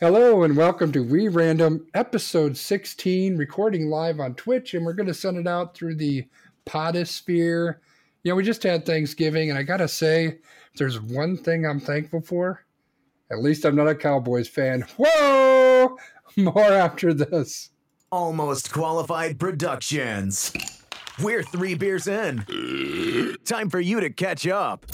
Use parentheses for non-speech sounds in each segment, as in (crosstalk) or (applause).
Hello and welcome to We Random episode 16, recording live on Twitch, and we're going to send it out through the Podosphere. You know, we just had Thanksgiving, and I got to say, there's one thing I'm thankful for, at least I'm not a Cowboys fan. (laughs) Whoa! More after this. Almost Qualified Productions. We're three beers in. Time for you to catch up.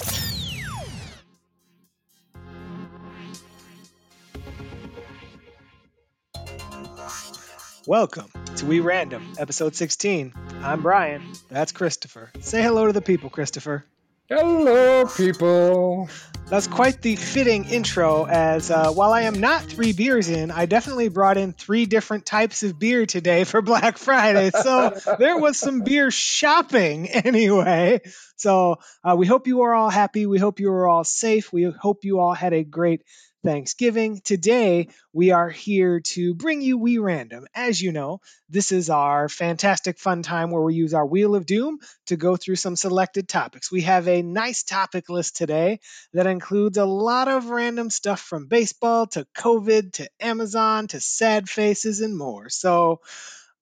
Welcome to We Random, episode 16. I'm Brian. That's Christopher. Say hello to the people, Christopher. Hello, people. That's quite the fitting intro, as uh, while I am not three beers in, I definitely brought in three different types of beer today for Black Friday. So (laughs) there was some beer shopping anyway. So uh, we hope you are all happy. We hope you are all safe. We hope you all had a great Thanksgiving. Today, we are here to bring you We Random. As you know, this is our fantastic fun time where we use our Wheel of Doom to go through some selected topics. We have a nice topic list today that includes a lot of random stuff from baseball to COVID to Amazon to sad faces and more. So,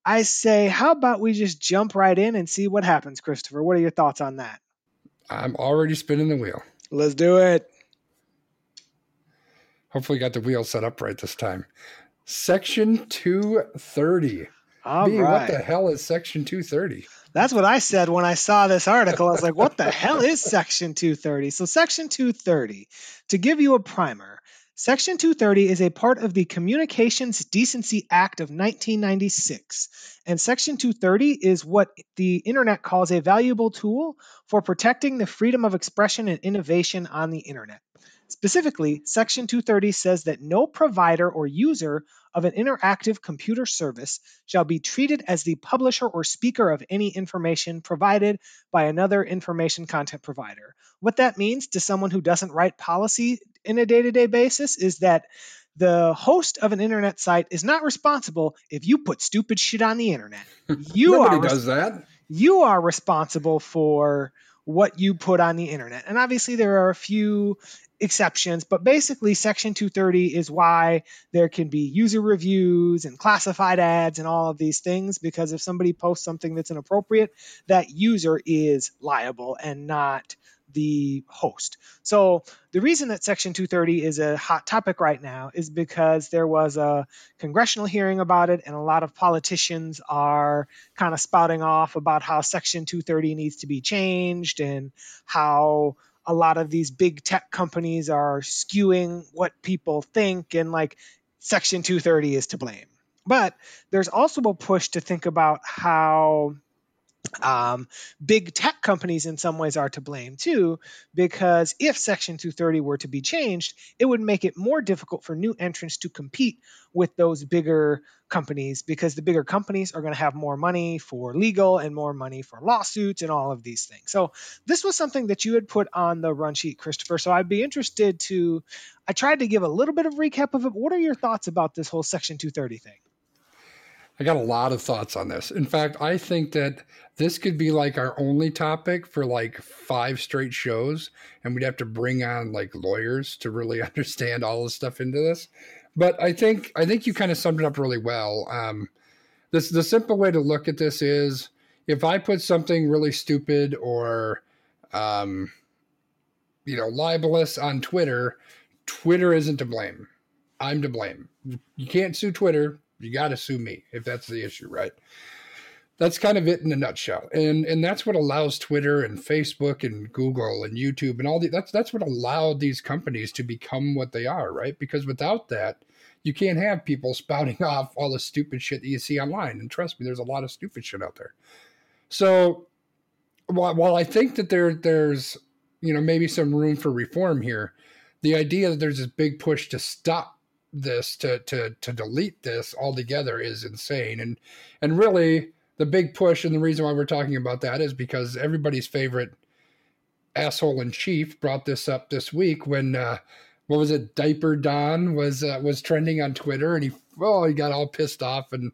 I say, how about we just jump right in and see what happens, Christopher? What are your thoughts on that? I'm already spinning the wheel. Let's do it. Hopefully, got the wheel set up right this time. Section 230. All B, right. what the hell is Section 230? That's what I said when I saw this article. I was like, what the (laughs) hell is Section 230? So, Section 230, to give you a primer, Section 230 is a part of the Communications Decency Act of 1996. And Section 230 is what the internet calls a valuable tool for protecting the freedom of expression and innovation on the internet. Specifically, Section 230 says that no provider or user of an interactive computer service shall be treated as the publisher or speaker of any information provided by another information content provider. What that means to someone who doesn't write policy in a day to day basis is that the host of an internet site is not responsible if you put stupid shit on the internet. (laughs) You Nobody are does that. you are responsible for what you put on the internet. And obviously, there are a few exceptions, but basically, Section 230 is why there can be user reviews and classified ads and all of these things. Because if somebody posts something that's inappropriate, that user is liable and not the host. So the reason that Section 230 is a hot topic right now is because there was a congressional hearing about it, and a lot of politicians are kind of spouting off about how Section 230 needs to be changed and how a lot of these big tech companies are skewing what people think, and like Section 230 is to blame. But there's also a push to think about how um, big tech companies in some ways are to blame too, because if Section 230 were to be changed, it would make it more difficult for new entrants to compete with those bigger companies because the bigger companies are going to have more money for legal and more money for lawsuits and all of these things. So, this was something that you had put on the run sheet, Christopher. So, I'd be interested to. I tried to give a little bit of recap of it. What are your thoughts about this whole Section 230 thing? I got a lot of thoughts on this. In fact, I think that this could be like our only topic for like five straight shows, and we'd have to bring on like lawyers to really (laughs) understand all the stuff into this. But I think I think you kind of summed it up really well. Um, this the simple way to look at this is if I put something really stupid or um, you know libelous on Twitter, Twitter isn't to blame. I'm to blame. You can't sue Twitter you got to sue me if that's the issue, right? That's kind of it in a nutshell, and and that's what allows Twitter and Facebook and Google and YouTube and all the that's that's what allowed these companies to become what they are, right? Because without that, you can't have people (laughs) spouting off all the stupid shit that you see online. And trust me, there's a lot of stupid shit out there. So while, while I think that there there's you know maybe some room for reform here, the idea that there's this big push to stop this to to to delete this altogether is insane. And and really the big push and the reason why we're talking about that is because everybody's favorite asshole in chief brought this up this week when uh what was it? Diaper don was uh, was trending on twitter and he well he got all pissed off and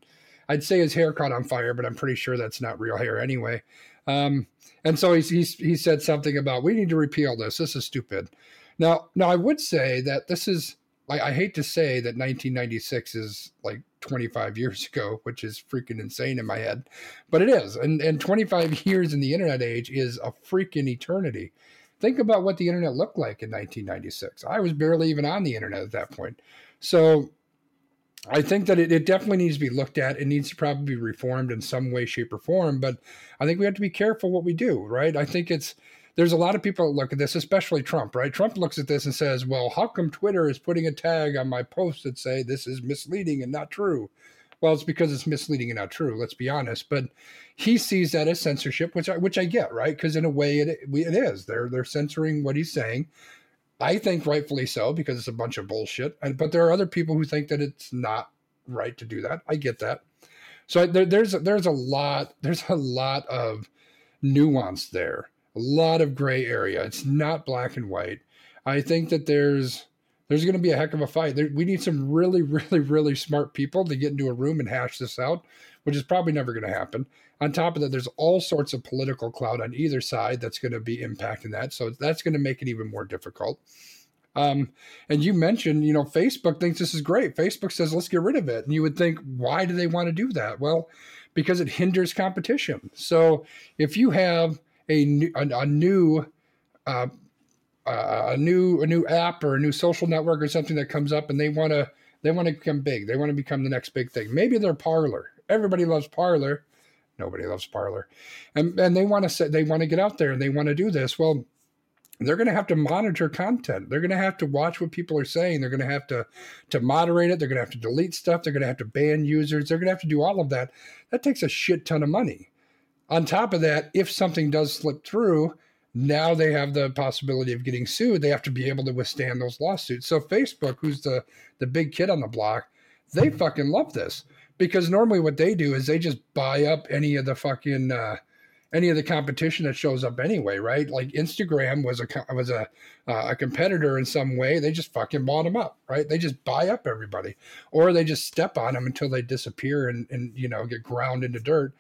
i'd say his hair caught on fire but i'm pretty sure that's not real hair anyway. Um and so he's, he's he said something about we need to repeal this. This is stupid. Now now i would say that this is like I hate to say that 1996 is like 25 years (laughs) ago, which is freaking insane in my head, but it is. And and 25 years in the internet age is a freaking eternity. Think about what the internet looked like in 1996. I was barely even on the internet at that point. So I think that it, it, definitely needs to be looked at. It needs to probably be reformed in some way, shape, or form. But I think we have to be careful what we do, right? I think it's there's a lot of people that look at this, especially Trump, right? Trump looks at this and says, "Well, how come Twitter is putting a tag on my posts that say this is misleading and not true?" Well, it's because it's misleading and not true. Let's be honest. But he sees that as censorship, which I, which I get, right? Because in a way, it it is. They're they're censoring what he's saying. I think rightfully so because it's a bunch of bullshit. And, but there are other people who think that it's not right to do that. I get that. So there, there's there's a lot there's a lot of nuance there, a lot of gray area. It's not black and white. I think that there's there's going to be a heck of a fight. There, we need some really, (laughs) really, really smart people to get into a room and hash this out, which is probably never going to happen. On top of that, there's all sorts of political cloud on either side that's going to be impacting that. So that's going to make it even more difficult. Um, and you mentioned, you know, Facebook thinks this is great. Facebook says, let's get rid of it. And you would think, why do they want to do that? Well, because it hinders competition. So if you have a new, a, a new, uh, a new, a new app or a new social network or something that comes up and they want to, they want to become big. They want to become the next big thing. Maybe they're Parler. Everybody loves Parler. Nobody loves Parler. And, and they want to say, they want to get out there and they want to do this. Well, they're going to have to monitor content. They're going to have to watch what people are saying. They're going to have to to moderate it. They're going to have to delete stuff. They're going to have to ban users. They're going to have to do all of that. That takes a shit ton of money. On top of that, if something does slip through, now they have the possibility of getting sued. They have to be able to withstand those lawsuits. So Facebook, who's the the big kid on the block, they fucking love this because normally what they do is they just buy up any of the fucking uh, any of the competition that shows up anyway, right? Like Instagram was a was a uh, a competitor in some way. They just fucking bought them up, right? They just buy up everybody, or they just step on them until they disappear and and you know get ground into dirt.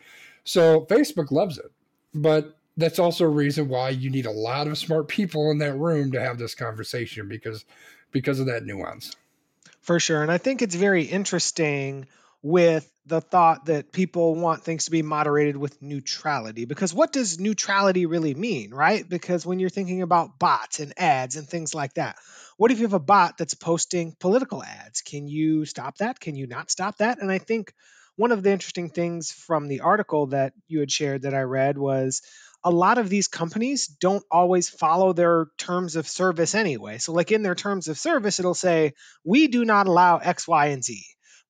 So Facebook loves it, but that's also a reason why you need a lot of smart people in that room to have this conversation because because of that nuance. For sure, and I think it's very interesting with the thought that people want things to be moderated with neutrality. Because what does neutrality really mean, right? Because when you're thinking about bots and ads and things like that, what if you have a bot that's posting political ads? Can you stop that? Can you not stop that? And I think one of the interesting things from the article that you had shared that I read was a lot of these companies don't always follow their terms of service anyway. So, like in their terms of service, it'll say, We do not allow X, Y, and Z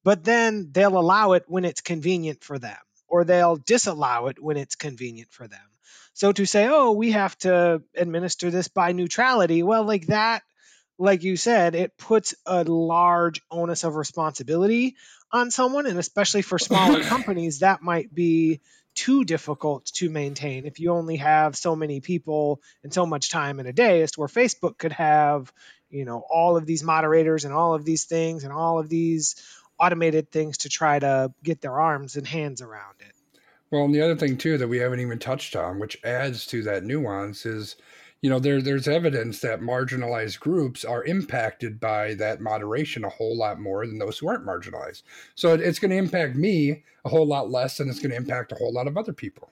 but then they'll allow it when it's convenient for them, or they'll disallow it when it's convenient for them. So to say, oh, we have to administer this by neutrality, well, like that, like you said, it puts a large onus of responsibility on someone, and especially for smaller (laughs) companies, that might be too difficult to maintain if you only have so many people and so much time in a day as to where Facebook could have, you know, all of these moderators and all of these things and all of these automated things to try to get their arms and hands around it. Well, and the other thing too that we haven't even touched on, which adds to that nuance, is you know there there's evidence that marginalized groups are impacted by that moderation a whole lot more than those who aren't marginalized. So it, it's going to impact me a whole lot less than it's going to impact a whole lot of other people.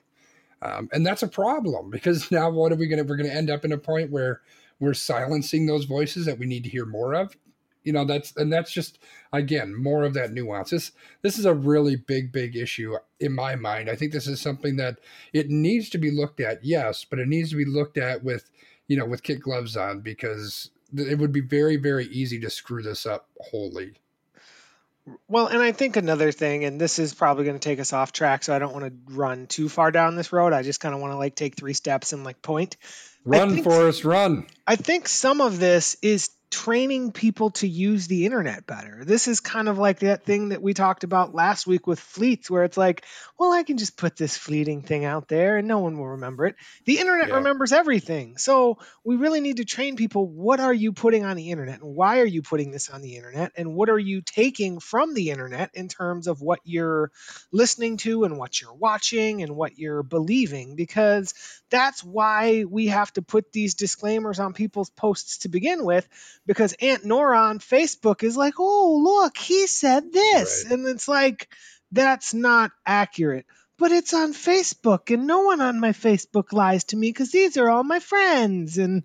Um, and that's a problem because (laughs) now what are we going to we're going to end up in a point where we're silencing those voices that we need to hear more of you know that's and that's just again more of that nuance this this is a really big big issue in my mind i think this is something that it needs to be looked at yes but it needs to be looked at with you know with kit gloves on because it would be very very easy to screw this up wholly well, and I think another thing, and this is probably going to take us off track, so I don't want to run too far down this road. I just kind of want to like take three steps and like point. Run, Forrest, run. I think some of this is training people to use the internet better. This is kind of like that thing that we talked about last week with fleets, where it's like, well, I can just put this fleeting thing out there and no one will remember it. The internet yeah. remembers everything. So we really need to train people what are you putting on the internet and why are you putting this on the internet and what are you taking from the internet in terms of what you're listening to and what you're watching and what you're believing, because that's why we have to put these disclaimers on people's posts to begin with because Aunt Nora on Facebook is like, oh, look, he said this. Right. And it's like, that's not accurate. But it's on Facebook, and no one on my Facebook lies to me because these are all my friends. And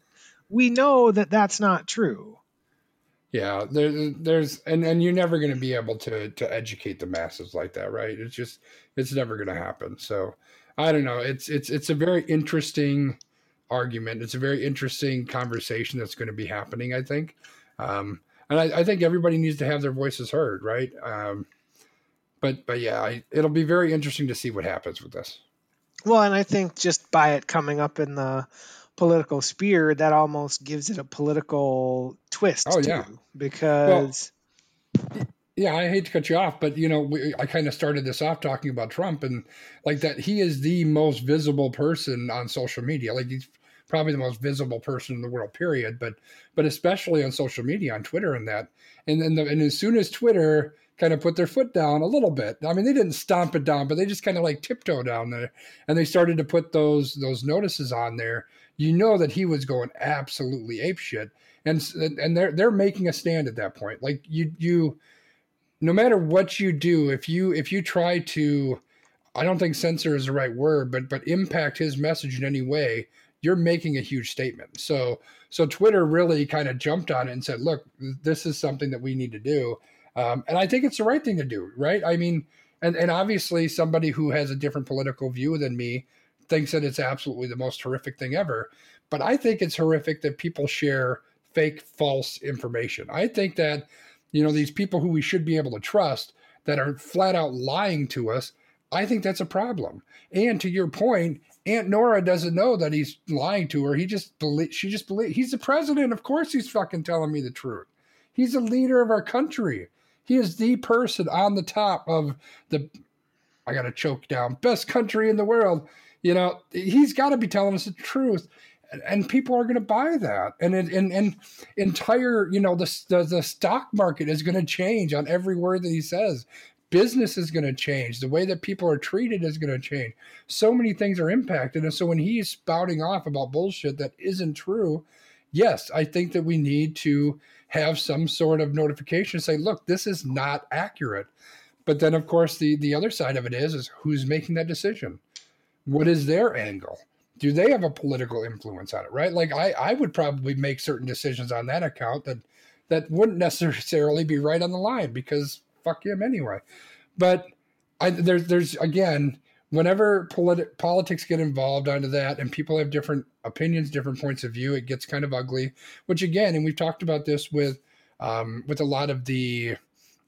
we know that that's not true. Yeah, there, there's and and you're never going to be able to to educate the masses like that, right? It's just it's never going to happen. So I don't know. It's it's it's a very interesting argument. It's a very interesting conversation that's going to be happening. I think, um, and I, I think everybody needs to have their voices heard, right? Um, but but yeah, I, it'll be very interesting to see what happens with this. Well, and I think just by it coming up in the political sphere, that almost gives it a political twist. Oh, too, yeah. because Yeah, I hate to cut you off, but you know, we, I kind of started this off talking about Trump and like that he is the most visible person on social media. Like he's probably the most visible person in the world, period. But but especially on social media, on Twitter and that. And then the, and as soon as Twitter kind of put their foot down a little bit, I mean, they didn't stomp it down, but they just kind of like tiptoe down there, and they started to put those those notices on there. You know that he was going absolutely apeshit, and and they're they're making a stand at that point. Like you you no matter what you do, if you if you try to, I don't think censor is the right word, but but impact his message in any way, you're making a huge statement. So so Twitter really kind of jumped on it and said, look, this is something that we need to do, um, and I think it's the right thing to do, right? I mean, and and obviously somebody who has a different political view than me thinks that it's absolutely the most horrific thing ever, but I think it's horrific that people share fake, false information. I think that you know these people who we should be able to trust that are flat out lying to us i think that's a problem. And to your point aunt nora doesn't know that he's lying to her. He just believe she just believe he's the president. Of course he's fucking telling me the truth. He's the leader of our country. He is the person on the top of the i gotta choke down best country in the world. You know he's got to be telling us the truth and people are going to buy that. And it, and and entire you know the, the the stock market is going to change on every word that he says. Business is going to change. The way that people are treated is going to change. So many things are impacted. And so when he's spouting off about bullshit that isn't true yes i think that we need to have some sort of notification say look this is not accurate. But then of course the the other side of it is is who's making that decision? What is their angle do they have a political influence on it right? Like i i would probably make certain decisions on that account that that wouldn't necessarily be right on the line because fuck him anyway. But i there's there's again whenever politi- politics get involved onto that and people have different opinions different points of view it gets kind of ugly which again and we've talked about this with um, with a lot of the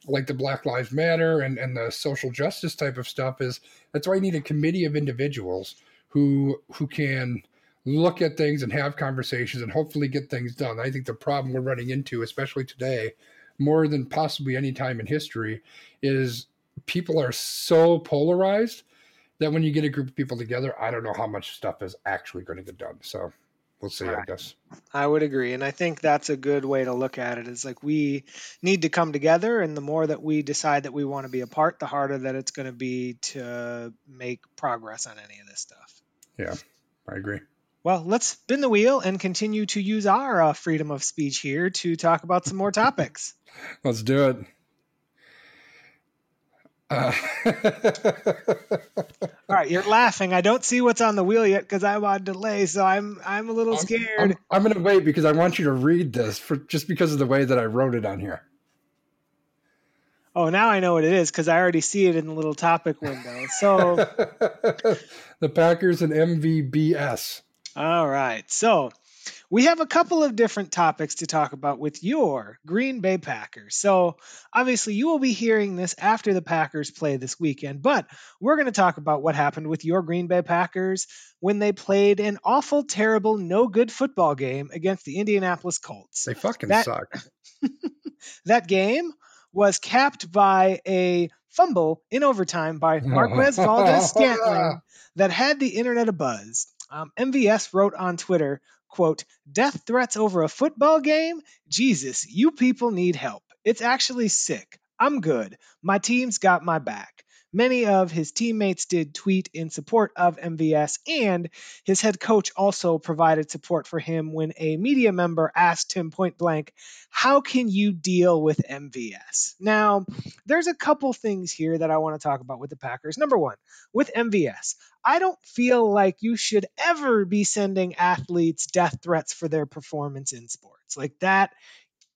like the black lives matter and and the social justice type of stuff is that's why you need a committee of individuals who who can look at things and have conversations and hopefully get things done. I think the problem we're running into, especially today, more than possibly any time in history, is people are so polarized that when you get a group of people together, I don't know how much stuff is actually going to get done. So we'll see, I Right. guess. I would agree. And I think that's a good way to look at it is like we need to come together. And the more that we decide that we want to be apart, the harder that it's going to be to make progress on any of this stuff. Yeah, I agree. Well, let's spin the wheel and continue to use our uh, freedom of speech here to talk about some more topics. (laughs) Let's do it. Uh, (laughs) All right, you're laughing. I don't see what's on the wheel yet because I'm on delay, so I'm I'm a little I'm- scared. I'm, I'm going to wait because I want you to read this for just because of the way that I wrote it on here. Oh, now I know what it is because I already see it in the little topic window. So, (laughs) the Packers and MVBS. all right, so we have a couple of different topics to talk about with your Green Bay Packers. So, obviously, you will be hearing this after the Packers play this weekend, but we're going to talk about what happened with your Green Bay Packers when they played an awful, terrible, no good football game against the Indianapolis Colts. They fucking That- suck. (laughs) That game was capped by a fumble in overtime by (laughs) Marquez Valdes-Scantling that had the internet abuzz. Um, MVS wrote on Twitter, quote, death threats over a football game? Jesus, you people need help. It's actually sick. I'm good. My team's got my back. Many of his teammates did tweet in support of MVS, and his head coach also provided support for him when a media member asked him point blank, How can you deal with MVS? Now, there's a couple things here that I want to talk about with the Packers. Number one, with MVS, I don't feel like you should ever be sending athletes death threats for their performance in sports. Like that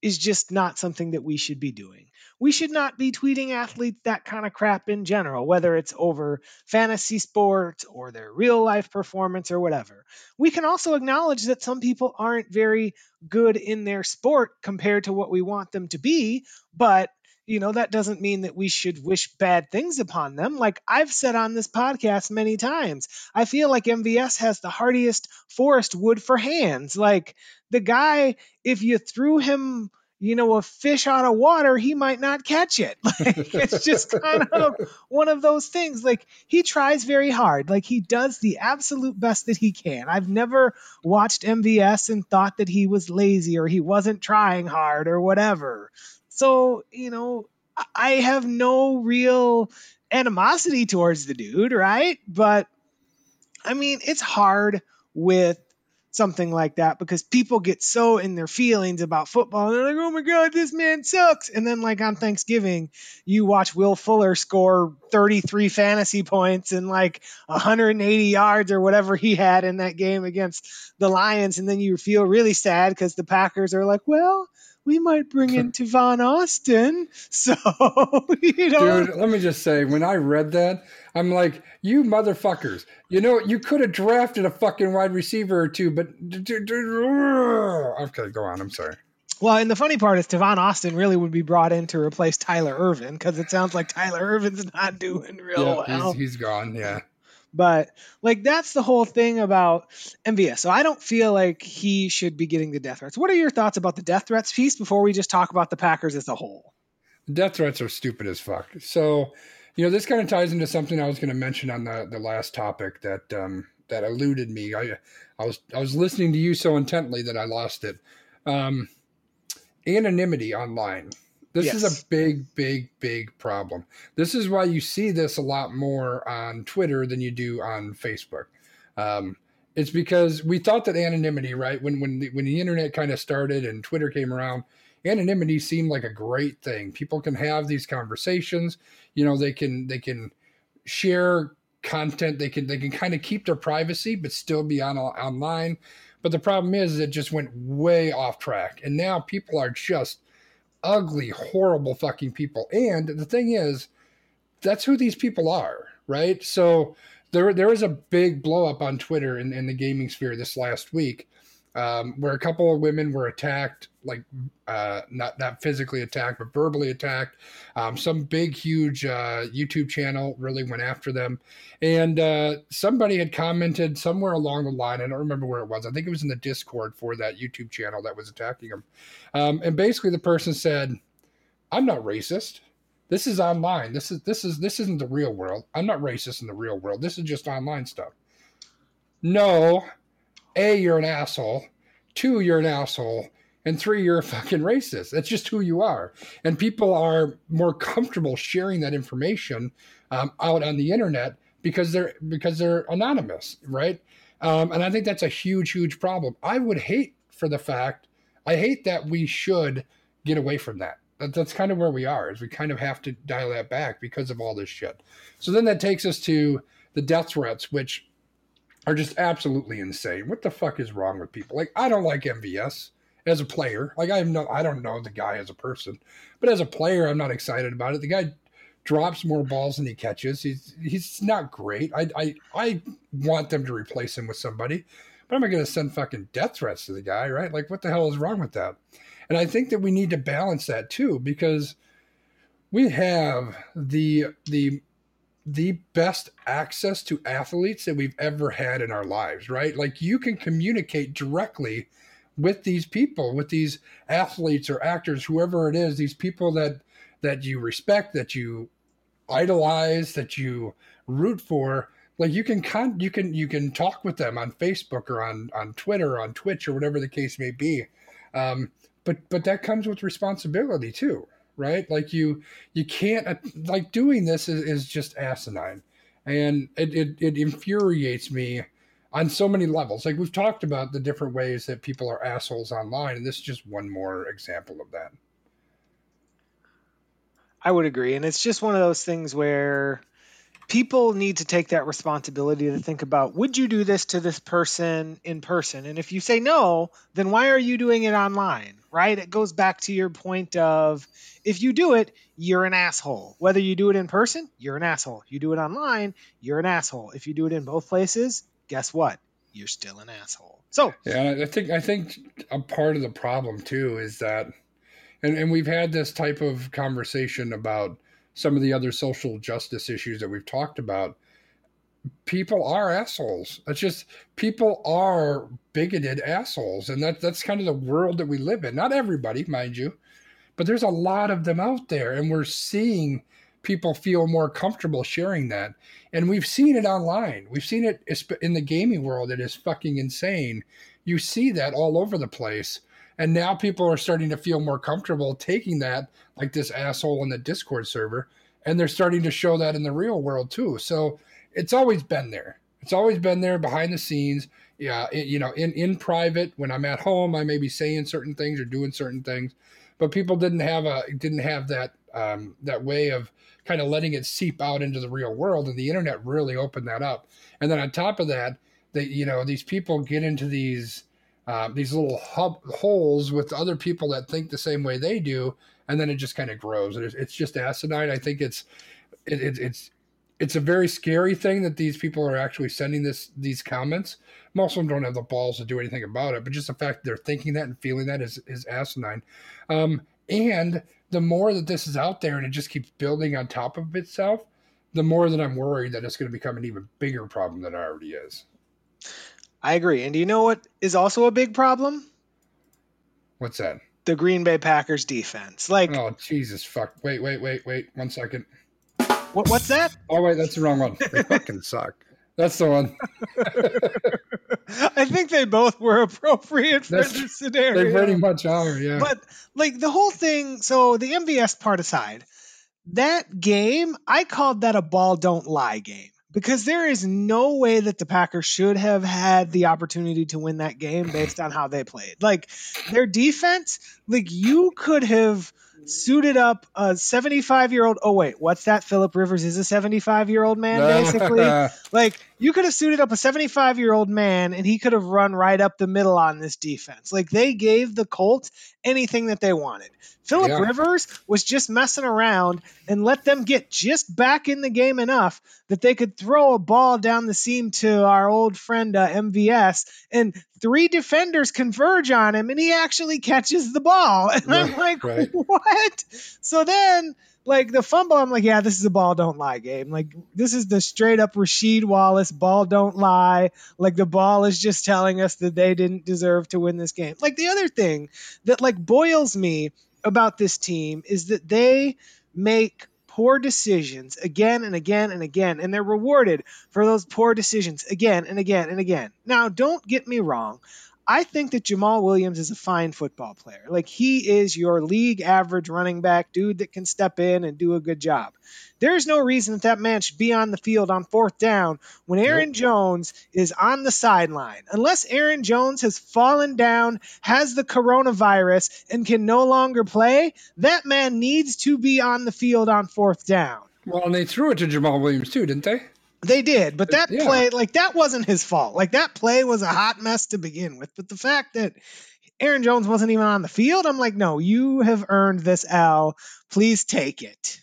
is just not something that we should be doing. We should not be tweeting athletes that kind of crap in general, whether it's over fantasy sports or their real life performance or whatever. We can also acknowledge that some people aren't very good in their sport compared to what we want them to be, but you know, that doesn't mean that we should wish bad things upon them. Like I've said on this podcast many times, I feel like MVS has the hardiest forest wood for hands. Like the guy, if you threw him, you know, a fish out of water, he might not catch it. (laughs) Like it's just kind of one of those things. Like he tries very hard. Like he does the absolute best that he can. I've never watched MVS and thought that he was lazy or he wasn't trying hard or whatever. So, you know, I have no real animosity towards the dude, right? But I mean, it's hard with something like that because people get so in their feelings about football. And they're like, oh my God, this man sucks. And then, like on Thanksgiving, you watch Will Fuller score 33 fantasy points and like 180 yards or whatever he had in that game against the Lions. And then you feel really sad because the Packers are like, well, we might bring in (laughs) Tavon Austin. (laughs) So, (laughs) you know. Dude, let me just say, when I read that, I'm like, you motherfuckers. You know, you could have drafted a fucking wide receiver or two, but. Okay, go on. I'm sorry. Well, and the funny part is Tavon Austin really would be brought in to replace Tyler Ervin because it sounds like Tyler Ervin's not doing real yeah, well. He's, he's gone, yeah. But like that's the whole thing about MVS. So I don't feel like he should be getting the death threats. What are your thoughts about the death threats piece before we just talk about the Packers as a whole? Death threats are stupid as fuck. So, you know, this kind of ties into something I was going to mention on the the last topic that um that eluded me. I I was I was listening to you so intently that I lost it. Um anonymity online. This yes. is a big, big, big problem. This is why you see this a lot more on Twitter than you do on Facebook. Um, it's because we thought that anonymity, right? When when the, when the internet kind of started and Twitter came around, anonymity seemed like a great thing. People can have these conversations. You know, they can they can share content. They can they can kind of keep their privacy but still be on online. But the problem is, it just went way off track, and now people are just ugly, horrible fucking people. And the thing is, that's who these people are, right? So there there was a big blow up on Twitter in, in the gaming sphere this last week um, where a couple of women were attacked, like uh, not not physically attacked, but verbally attacked. Um, some big, huge uh, YouTube channel really went after them, and uh, somebody had commented somewhere along the line. I don't remember where it was. I think it was in the Discord for that YouTube channel that was attacking them. Um, and basically, the person said, "I'm not racist." This is online. This is this is this isn't the real world. I'm not racist in the real world. This is just online stuff. No, a, you're an asshole. Two, you're an asshole. And three, you're a fucking racist. That's just who you are. And people are more comfortable sharing that information um, out on the internet because they're because they're anonymous, right? Um, and I think that's a huge, huge problem. I would hate for the fact I hate that we should get away from that. that. That's kind of where we are. Is we kind of have to dial that back because of all this shit. So then that takes us to the death threats, which are just absolutely insane. What the fuck is wrong with people? Like, I don't like MVS as a player. Like, I have no, I don't know the guy as a person, but as a player, I'm not excited about it. The guy drops more balls than he catches. He's he's not great. I I I want them to replace him with somebody, but I'm not going to send fucking death threats to the guy, right? Like, what the hell is wrong with that? And I think that we need to balance that too because we have the the the best access to athletes that we've ever had in our lives, right? Like you can communicate directly with these people, with these athletes or actors, whoever it is, these people that that you respect, that you idolize, that you root for. Like you can con- you can you can talk with them on Facebook or on on Twitter on Twitch or whatever the case may be. Um, but but that comes with responsibility too, right? Like you you can't like doing this is, is just asinine, and it, it it infuriates me on so many levels. Like we've talked about the different ways that people are assholes online, and this is just one more example of that. I would agree, and it's just one of those things where people need to take that responsibility to think about would you do this to this person in person? And if you say no then why are you doing it online right? It goes back to your point of if you do it you're an asshole. Whether you do it in person you're an asshole. You do it online you're an asshole. If you do it in both places guess what you're still an asshole so yeah i think i think a part of the problem too is that and, and we've had this type of conversation about some of the other social justice issues that we've talked about, people are assholes. It's just people are bigoted assholes, and that that's kind of the world that we live in. Not everybody, mind you, but there's a lot of them out there, and we're seeing people feel more comfortable sharing that. And we've seen it online. We've seen it in the gaming world. It is fucking insane. You see that all over the place. And now people are starting to feel more comfortable taking that, like this asshole in the Discord server, and they're starting to show that in the real world too. So it's always been there. It's always been there behind the scenes. Yeah, it, you know, in in private when I'm at home, I may be saying certain things or doing certain things, but people didn't have a didn't have that um, that way of kind of letting it seep out into the real world, and the internet really opened that up. And then on top of that, that you know these people get into these um, these little hub, holes with other people that think the same way they do, and then it just kind of grows. It's, it's just asinine. I think it's it, it, it's it's a very scary thing that these people are actually sending this these comments. Most of them don't have the balls to do anything about it, but just the fact they're thinking that and feeling that is is asinine. Um, and the more that this is out there and it just keeps building on top of itself, the more that I'm worried that it's going to become an even bigger problem than it already is. I agree. And do you know what is also a big problem? What's that? The Green Bay Packers defense. Like Oh Jesus fuck. Wait, wait, wait, wait. One second. What what's that? Oh wait, that's the wrong one. They (laughs) fucking suck. That's the one. (laughs) I think they both were appropriate for That's- this scenario. They pretty much are, yeah. But like the whole thing, so the MVS part aside, that game, I called that a ball don't lie game because there is no way that the Packers should have had the opportunity to win that game based on how they played. Like their defense, like you could have suited up a 75 year old. Oh, wait, what's that? Philip Rivers is a 75 year old man, basically. (laughs) like you could have suited up a 75 year old man and he could have run right up the middle on this defense. Like they gave the Colts anything that they wanted. Philip Yeah. Rivers was just messing around and let them get just back in the game enough that they could throw a ball down the seam to our old friend uh, MVS and three defenders converge on him and he actually catches the ball. (laughs) And I'm like, right. (laughs) what? So then like the fumble, I'm like, yeah, this is a ball don't lie game. Like this is the straight up Rasheed Wallace ball don't lie. Like the ball is just telling us that they didn't deserve to win this game. Like the other thing that like boils me about this team is that they make poor decisions again and again and again and they're rewarded for those poor decisions again and again and again. Now, don't get me wrong. I think that Jamaal Williams is a fine football player. Like he is your league average running back dude that can step in and do a good job. There's no reason that that man should be on the field on fourth down when Aaron Jones is on the sideline. Unless Aaron Jones has fallen down, has the coronavirus, and can no longer play, that man needs to be on the field on fourth down. well, and they threw it to Jamaal Williams too, didn't they? They did, but that Yeah. play, like that wasn't his fault. Like that play was a hot mess to begin with. But the fact that Aaron Jones wasn't even on the field, I'm like, no, you have earned this L. Please take it.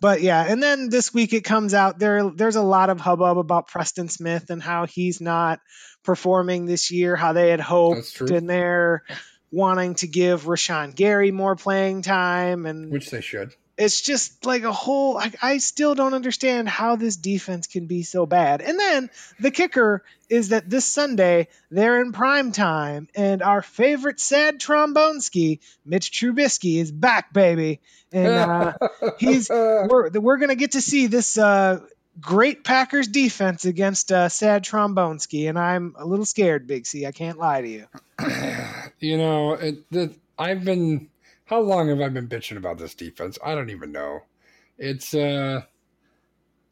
But yeah, and then this week it comes out there. There's a lot of hubbub about Preston Smith and how he's not performing this year, how they had hoped, and they're wanting to give Rashan Gary more playing time, and Which they should. It's just like a whole I, I still don't understand how this defense can be so bad. And then the kicker is that this sunday they're in prime time and our favorite sad trombonski mitch trubisky is back baby. And uh, (laughs) he's we're, we're gonna get to see this uh, great packers defense against uh, sad trombonski and i'm a little scared big c i can't lie to you. (clears throat) You know, it, the, I've been how long have I been bitching about this defense? I don't even know. It's uh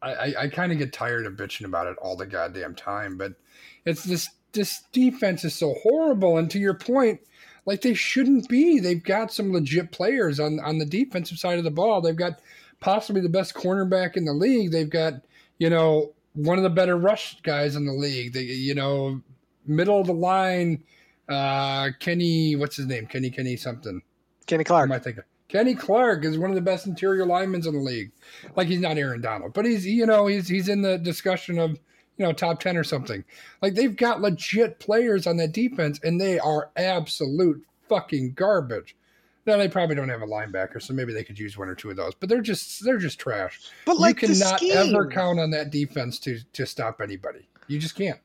I, I, I kind of get tired of bitching about it all the goddamn time, but it's this this defense is so horrible. And to your point, like they shouldn't be. They've got some legit players on on the defensive side of the ball. They've got possibly the best cornerback in the league. They've got you know one of the better rush guys in the league. They you know middle of the line. Uh, Kenny, what's his name? Kenny, Kenny something. Kenny Clark. Am I thinking? Kenny Clark is one of the best interior linemen in the league. Like he's not Aaron Donald, but he's you know he's he's in the discussion of you know top ten or something. Like they've got legit players on that defense, and they are absolute fucking garbage. Now they probably don't have a linebacker, so maybe they could use one or two of those. But they're just they're just trash. But like you cannot ever count on that defense to to stop anybody. You just can't.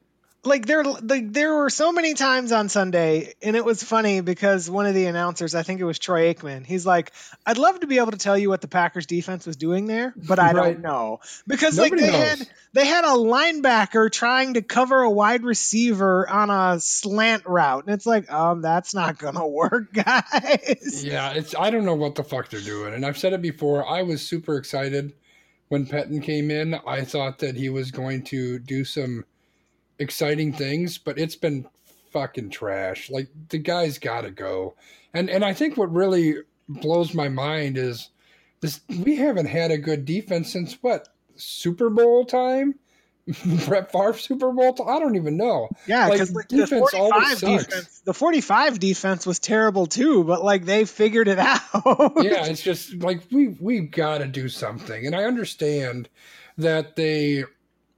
Like there like there were so many times on Sunday and it was funny because one of the announcers I think it was Troy Aikman he's like I'd love to be able to tell you what the Packers defense was doing there but I Right. don't know because Nobody like they knows. had they had a linebacker trying to cover a wide receiver on a slant route and it's like um that's not going (laughs) to work guys Yeah, it's I don't know what the fuck they're doing. And I've said it before, I was super excited when Pettine came in. I thought that he was going to do some exciting things, but it's been fucking trash. Like the guy's got to go. And and I think what really blows my mind is this we haven't had a good defense since what? Super Bowl time? (laughs) Brett Favre Super Bowl time? I don't even know. Yeah, Like, because like, the defense always 45 sucks. defense, the 45 defense was terrible too, but like they figured it (laughs) out. yeah, it's just like we we've got to do something, and I understand that they,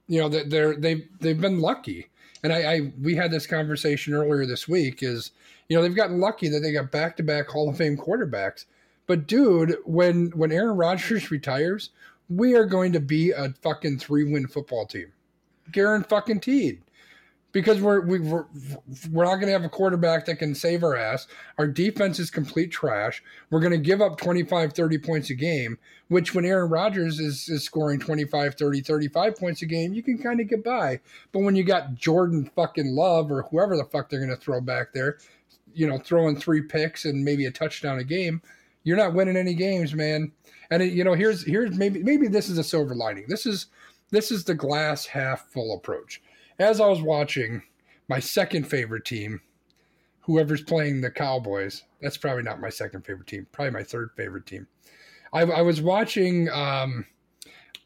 you know, that they're they've they've been lucky, and I, I we had this conversation earlier this week. Is you know they've gotten lucky that they got back to back Hall of Fame quarterbacks, but dude, when when Aaron Rodgers (laughs) retires, we are going to be a fucking three win football team, guaranteed fucking teed. Because we're we, we're we're not going to have a quarterback that can save our ass. Our defense is complete trash. We're going to give up 25, 30 points a game, which when Aaron Rodgers is, is scoring 25, 30, 35 points a game, you can kind of get by. But when you got Jordan fucking Love or whoever the fuck they're going to throw back there, you know, throwing three picks and maybe a touchdown a game, you're not winning any games, man. And it, you know, here's here's maybe maybe this is a silver lining. This is this is the glass half full approach. As I was watching my second favorite team, whoever's playing the Cowboys, that's probably not my second favorite team, probably my third favorite team. I, I was watching, um,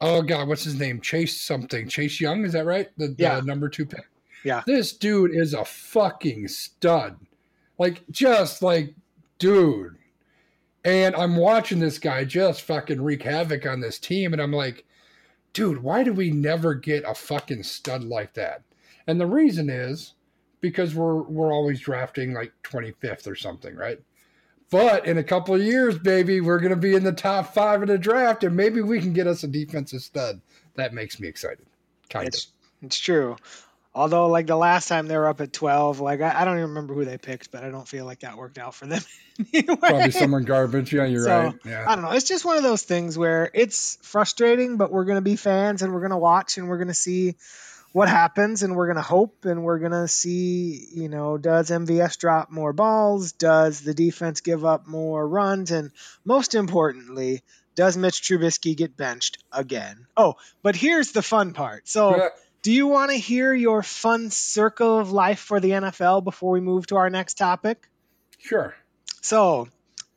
oh God, what's his name? Chase something. Chase Young, is that right? The, the Yeah. number two pick. Yeah. This dude is a fucking stud. Like, just like, dude. And I'm watching this guy just fucking wreak havoc on this team. And I'm like, dude, why do we never get a fucking stud like that? And the reason is because we're we're always drafting like 25th or something, right? But in a couple of years, baby, we're going to be in the top five of the draft, and maybe we can get us a defensive stud. That makes me excited. Kind It's it's true. Although, like the last time they were up at twelve, like I, I don't even remember who they picked, but I don't feel like that worked out for them. (laughs) anyway. Probably someone garbage. Yeah, you're So, right. Yeah. I don't know. It's just one of those things where it's frustrating, but we're gonna be fans and we're gonna watch and we're gonna see what happens and we're gonna hope and we're gonna see, you know, does MVS drop more balls? Does the defense give up more runs? And most importantly, does Mitch Trubisky get benched again? Oh, but here's the fun part. So. Do you want to hear your fun circle of life for the NFL before we move to our next topic? Sure. So,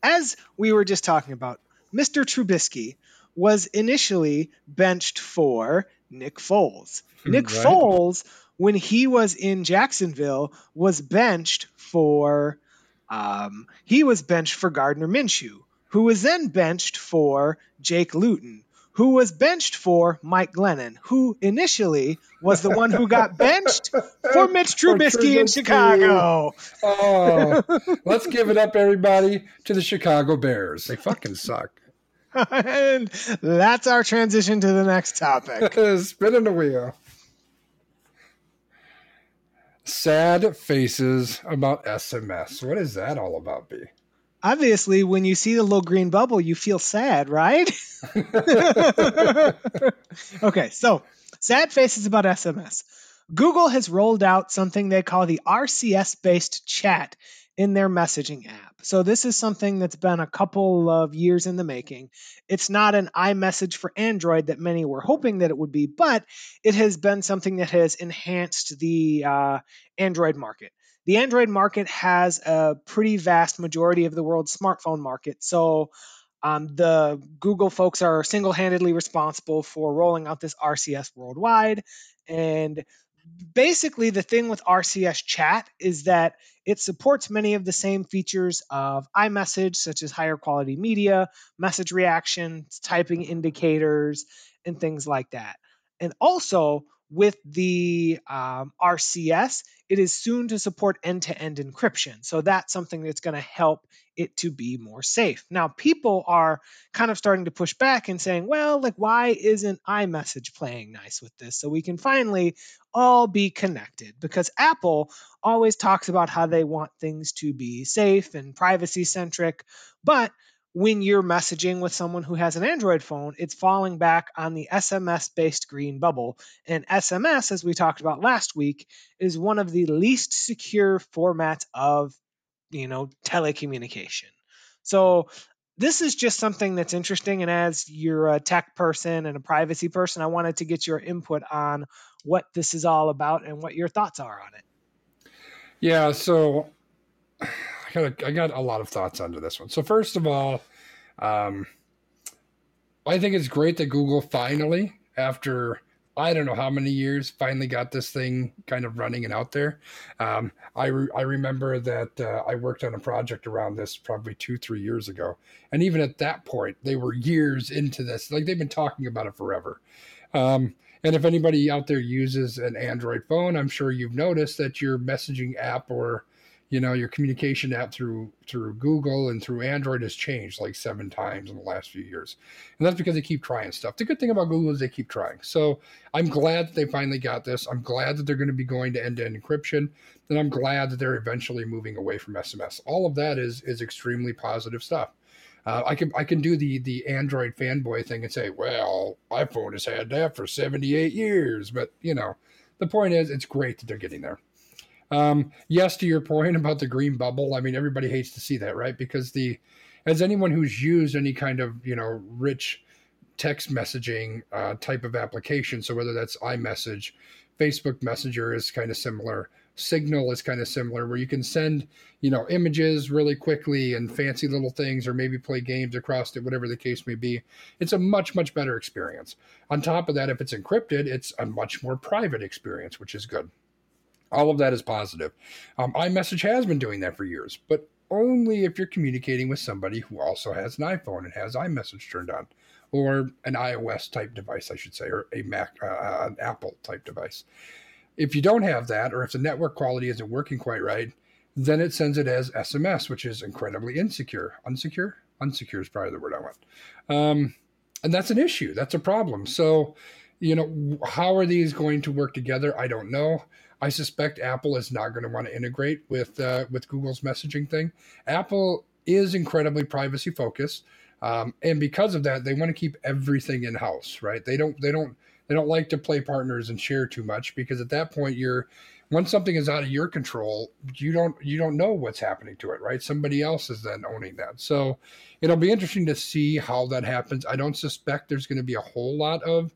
as we were just talking about, Mr. Trubisky was initially benched for Nick Foles. Nick Right. Foles, when he was in Jacksonville, was benched for um, he was benched for Gardner Minshew, who was then benched for Jake Luton, who was benched for Mike Glennon, who initially was the one who got (laughs) benched for Mitch For Trubisky in Chicago. Oh, let's give it up, everybody, to the Chicago Bears. They fucking suck. (laughs) and that's our transition to the next topic. (laughs) Because spinning the wheel. Sad faces about SMS. What is that all about, B? Obviously, when you see the little green bubble, you feel sad, right? (laughs) okay, so sad faces about SMS. Google has rolled out something they call the RCS based chat in their messaging app. So this is something that's been a couple of years in the making. It's not an iMessage for Android that many were hoping that it would be, but it has been something that has enhanced the uh, Android market. The Android market has a pretty vast majority of the world's smartphone market. So um, the Google folks are single handedly responsible for rolling out this RCS worldwide. And basically, the thing with RCS chat is that it supports many of the same features of iMessage, such as higher quality media, message reactions, typing indicators, and things like that. And also, with the um, RCS, it is soon to support end to end encryption. So that's something that's going to help it to be more safe. Now, people are kind of starting to push back and saying, well, like, why isn't iMessage playing nice with this? So we can finally all be connected because Apple always talks about how they want things to be safe and privacy centric. But when you're messaging with someone who has an Android phone, it's falling back on the SMS based green bubble. And SMS, as we talked about last week, is one of the least secure formats of, you know, telecommunication. So this is just something that's interesting. And as you're a tech person and a privacy person, I wanted to get your input on what this is all about and what your thoughts are on it. Yeah. So got a, I got a lot of thoughts onto this one. So first of all, um, I think it's great that Google finally, after I don't know how many years, finally got this thing kind of running and out there. Um, I re- I remember that uh, I worked on a project around this probably two three years ago, and even at that point, they were years into this. Like they've been talking about it forever. Um, and if anybody out there uses an Android phone, I'm sure you've noticed that your messaging app or you know your communication app through through google and through android has changed like seven times in the last few years. And that's because they keep trying stuff. The good thing about google is they keep trying. So i'm glad that they finally got this. I'm glad that they're going to be going to end-to-end encryption. And i'm glad that they're eventually moving away from sms all of that is is extremely positive stuff. Uh, I can I can do the the Android fanboy thing and say, well, iPhone has had that for 78 years, but you know, the point is, it's great that they're getting there. Um, yes, to your point about the green bubble, I mean, everybody hates to see that, right? Because the, as anyone who's used any kind of, you know, rich text messaging uh, type of application, so whether that's iMessage, Facebook Messenger is kind of similar. Signal is kind of similar, where you can send, you know, images really quickly and fancy little things, or maybe play games across it, whatever the case may be. It's a much, much better experience. On top of that, if it's encrypted, it's a much more private experience, which is good. All of that is positive. Um, iMessage has been doing that for years, but only if you're communicating with somebody who also has an iPhone and has iMessage turned on, or an iOS type device, I should say, or a Mac, uh, uh an Apple type device. If you don't have that, or if the network quality isn't working quite right, then it sends it as SMS, which is incredibly insecure. Unsecure? Unsecure is probably the word I want. Um, and that's an issue. That's a problem. So, you know, how are these going to work together? I don't know. I suspect Apple is not going to want to integrate with uh, with Google's messaging thing. Apple is incredibly privacy focused, um, and because of that, they want to keep everything in house. Right? They don't. They don't. They don't like to play partners and share too much because at that point, you're once something is out of your control, you don't you don't know what's happening to it. Right? Somebody else is then owning that. So it'll be interesting to see how that happens. I don't suspect there's going to be a whole lot of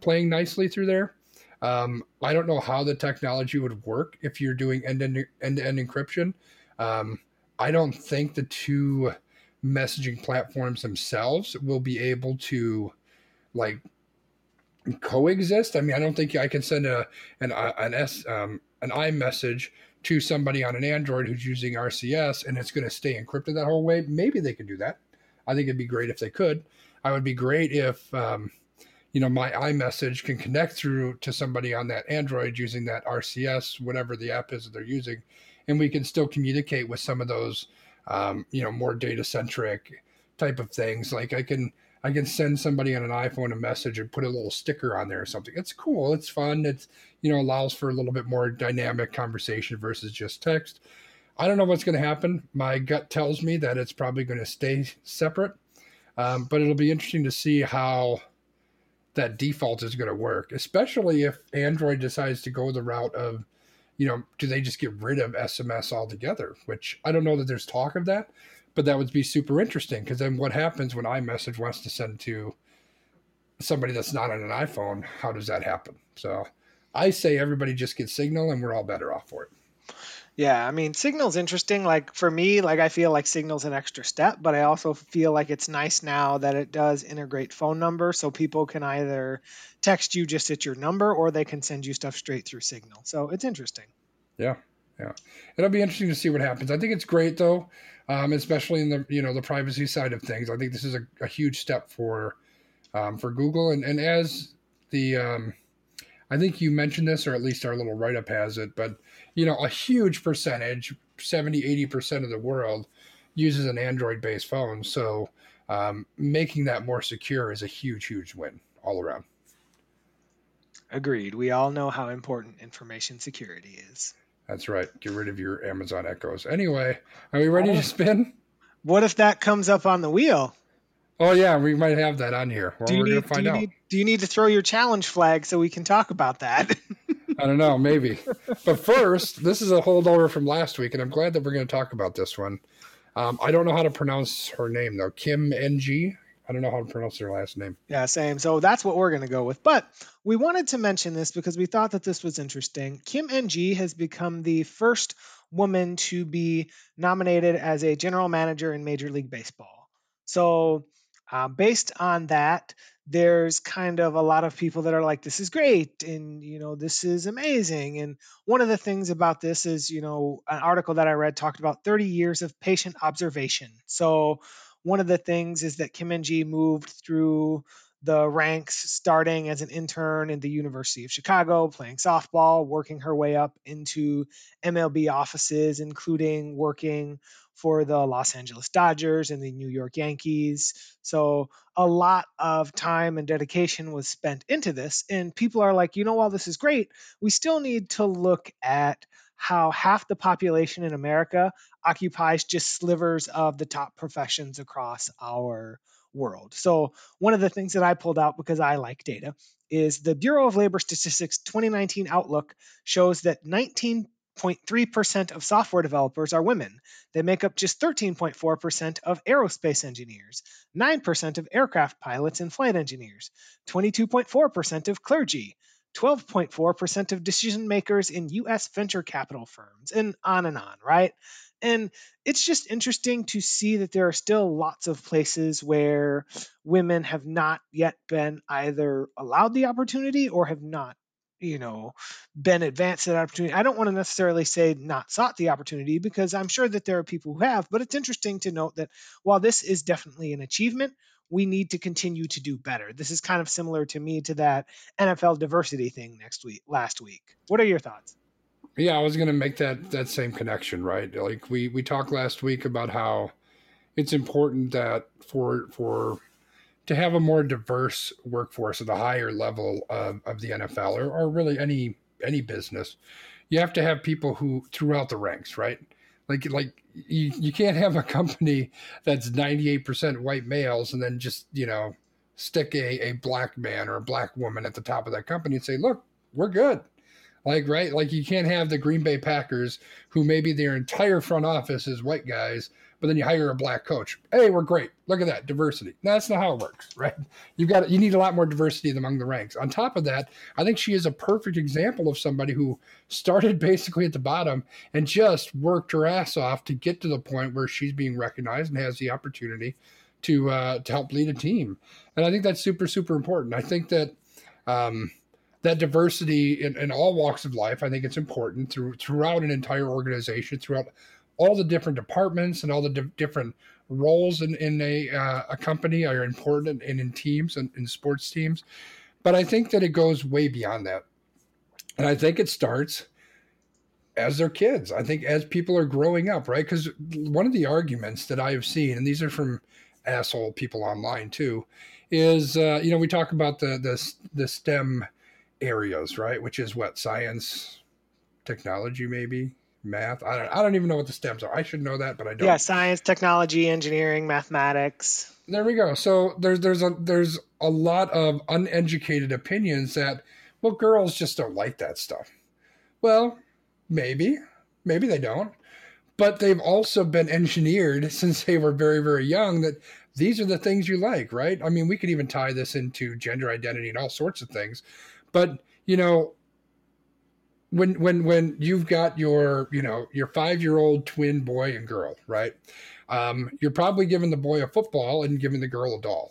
playing nicely through there. Um, I don't know how the technology would work if you're doing end to end encryption. Um, I don't think the two messaging platforms themselves will be able to like coexist. I mean, I don't think I can send a an an s um, an iMessage to somebody on an Android who's using RCS and it's going to stay encrypted that whole way. Maybe they could do that. I think it'd be great if they could. I would be great if um, you know my iMessage can connect through to somebody on that Android using that RCS, whatever the app is that they're using, and we can still communicate with some of those um, you know more data centric type of things. Like I can I can send somebody on an iPhone a message and put a little sticker on there or something. It's cool. It's fun. It's you know allows for a little bit more dynamic conversation versus just text. I don't know what's going to happen. My gut tells me that it's probably going to stay separate, um, but it'll be interesting to see how that default is going to work, especially if Android decides to go the route of, you know, do they just get rid of SMS altogether? Which I don't know that there's talk of that, but that would be super interesting because then what happens when iMessage wants to send to somebody that's not on an iPhone? How does that happen? So I say everybody just gets Signal and we're all better off for it. Yeah, I mean, Signal's interesting. Like for me, like I feel like Signal's an extra step, but I also feel like it's nice now that it does integrate phone number, so people can either text you just at your number or they can send you stuff straight through Signal. So it's interesting. Yeah, yeah, it'll be interesting to see what happens. I think it's great though, um, especially in the you know the privacy side of things. I think this is a, a huge step for um, for Google, and and as the um, I think you mentioned this, or at least our little write up has it, but you know, a huge percentage, 70, 80% of the world uses an Android based phone. So um, making that more secure is a huge, huge win all around. Agreed. We all know how important information security is. That's right. Get rid of your Amazon Echoes. Anyway, are we ready to spin? What if that comes up on the wheel? Oh yeah, we might have that on here. Well, do you we're need, gonna find do you out. Need, do you need to throw your challenge flag so we can talk about that? (laughs) I don't know, maybe. But first, this is a holdover from last week, and I'm glad that we're going to talk about this one. Um, I don't know how to pronounce her name though. Kim Ng. I don't know how to pronounce her last name. Yeah, same. So that's what we're going to go with. But we wanted to mention this because we thought that this was interesting. Kim Ng has become the first woman to be nominated as a general manager in Major League Baseball. So, uh, based on that, there's kind of a lot of people that are like, this is great and, you know, this is amazing. And one of the things about this is, you know, an article that I read talked about 30 years of patient observation. So, one of the things is that Kim Ng moved through the ranks starting as an intern in the University of Chicago, playing softball, working her way up into MLB offices, including working for the Los Angeles Dodgers and the New York Yankees. So a lot of time and dedication was spent into this. And people are like, you know, while this is great, we still need to look at how half the population in America occupies just slivers of the top professions across our world. So, one of the things that I pulled out because I like data is the Bureau of Labor Statistics 2019 Outlook shows that 19.3% of software developers are women. They make up just 13.4% of aerospace engineers, 9% of aircraft pilots and flight engineers, 22.4% of clergy, 12.4% of decision makers in US venture capital firms, and on and on, right? And it's just interesting to see that there are still lots of places where women have not yet been either allowed the opportunity or have not, you know, been advanced that opportunity. I don't want to necessarily say not sought the opportunity because I'm sure that there are people who have, but it's interesting to note that while this is definitely an achievement, we need to continue to do better. This is kind of similar to me to that NFL diversity thing next week, last week. What are your thoughts? Yeah, I was going to make that that same connection, right? Like we we talked last week about how it's important that for for to have a more diverse workforce at the higher level of, of the NFL or, or really any any business, you have to have people who throughout the ranks, right? Like like you, you can't have a company that's 98% white males and then just, you know, stick a, a black man or a black woman at the top of that company and say, look, we're good. Like, right? Like, you can't have the Green Bay Packers, who maybe their entire front office is white guys, but then you hire a black coach. Hey, we're great. Look at that diversity. That's not how it works, (laughs) right? You've got you need a lot more diversity among the ranks. On top of that, I think she is a perfect example of somebody who started (laughs) basically at the bottom and just worked her ass off to get to the point where she's being recognized and has the opportunity to uh, to help lead a team. And I think that's super super important. I think that. Um, that diversity in, in, all walks of life. I think it's important through throughout an entire organization, throughout all the different departments and all the di- different roles in, in a, uh, a company are important and in teams and in sports teams. But I think that it goes way beyond that. And I think it starts as their kids. I think as people are growing up, right? Because one of the arguments that I have seen, and these are from asshole people online too, is uh, you know we talk about the the the STEM areas, right? Which is what science, technology, maybe math. I don't. I don't even know what the STEMs are. I should know that, but I don't. Yeah, science, technology, engineering, mathematics. There we go. So there's there's a there's a lot of uneducated opinions that well girls just don't like that stuff. Well, Maybe, maybe they don't. But they've also been engineered (laughs) since they were very, very young that these are the things you like, right? I mean, we could even tie this into gender identity and all sorts of things. But, you know, when when when you've got your you know your five year old twin boy and girl right um, you're probably giving the boy a football and giving the girl a doll.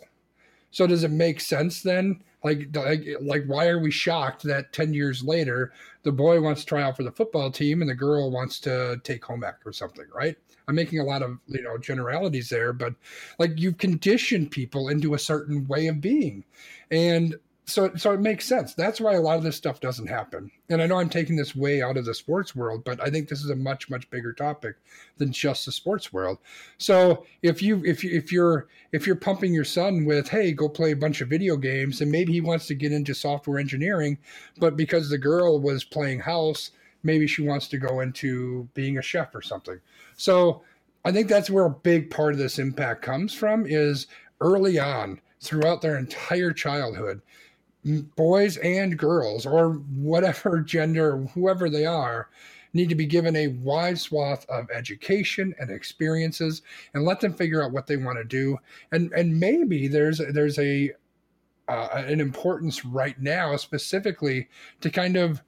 So does it make sense then? Like like like why are we shocked that 10 years later the boy wants to try out for the football team and the girl wants to take home ec or something right? I'm making a lot of you know generalities there but like you've conditioned people into a certain way of being. And so so it makes sense. That's why a lot of this stuff doesn't happen. And I know I'm taking this way out of the sports world, but I think this is a much much bigger topic than just the sports world. So if you if you if you're if you're pumping your son with, hey, go play a bunch of video games, and maybe he wants to get into software engineering, but because the girl was playing house, maybe she wants to go into being a chef or something. So I think that's where a big part of this impact comes from is early on throughout their entire childhood boys and girls, or whatever (laughs) gender, whoever they are, need to be given a wide swath of education and experiences and let them figure out what they want to do. And and maybe there's there's a uh, an importance right now specifically to kind of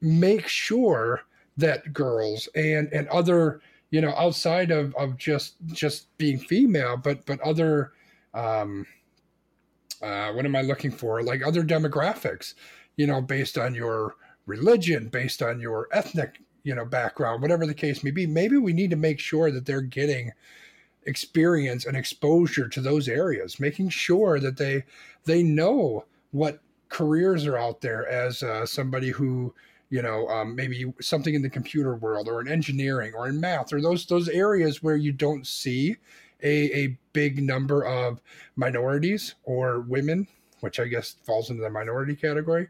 make sure that girls and and other you know outside of of just just being female but but other um uh, what am I looking for? Like other demographics, you know, based on your religion, based on your ethnic, you know, background, whatever the case may be. Maybe we need to make sure that they're getting experience and exposure to those areas, making sure that they they know what careers are out there as uh, somebody who you know um, maybe something in the computer world or in engineering or in math or those those areas where you don't see a, a big number of minorities or women, which I guess falls into the minority category,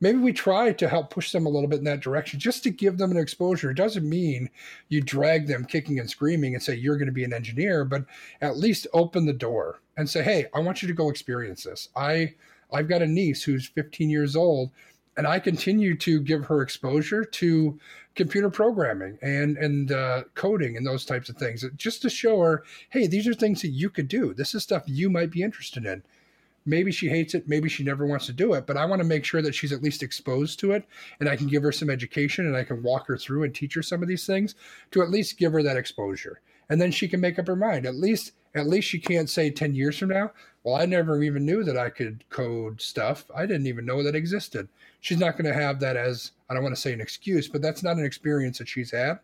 maybe we try to help push them a little bit in that direction just to give them an exposure. It doesn't mean you drag them kicking and screaming and say, you're going to be an engineer, but at least open the door and say, hey, I want you to go experience this. I, I've got a niece who's 15 years old and I continue to give her exposure to computer programming and and uh, coding and those types of things, just to show her, hey, these are things that you could do. This is stuff you might be interested in. Maybe she hates it, maybe she never wants to do it, but I want to make sure that she's at least exposed to it, and I can give her some education, and I can walk her through and teach her some of these things to at least give her that exposure, and then she can make up her mind. At least at least she can't say 10 years from now, well, I never even knew that I could code stuff. I didn't even know that existed. She's not going to have that as, I don't want to say an excuse, but that's not an experience that she's had.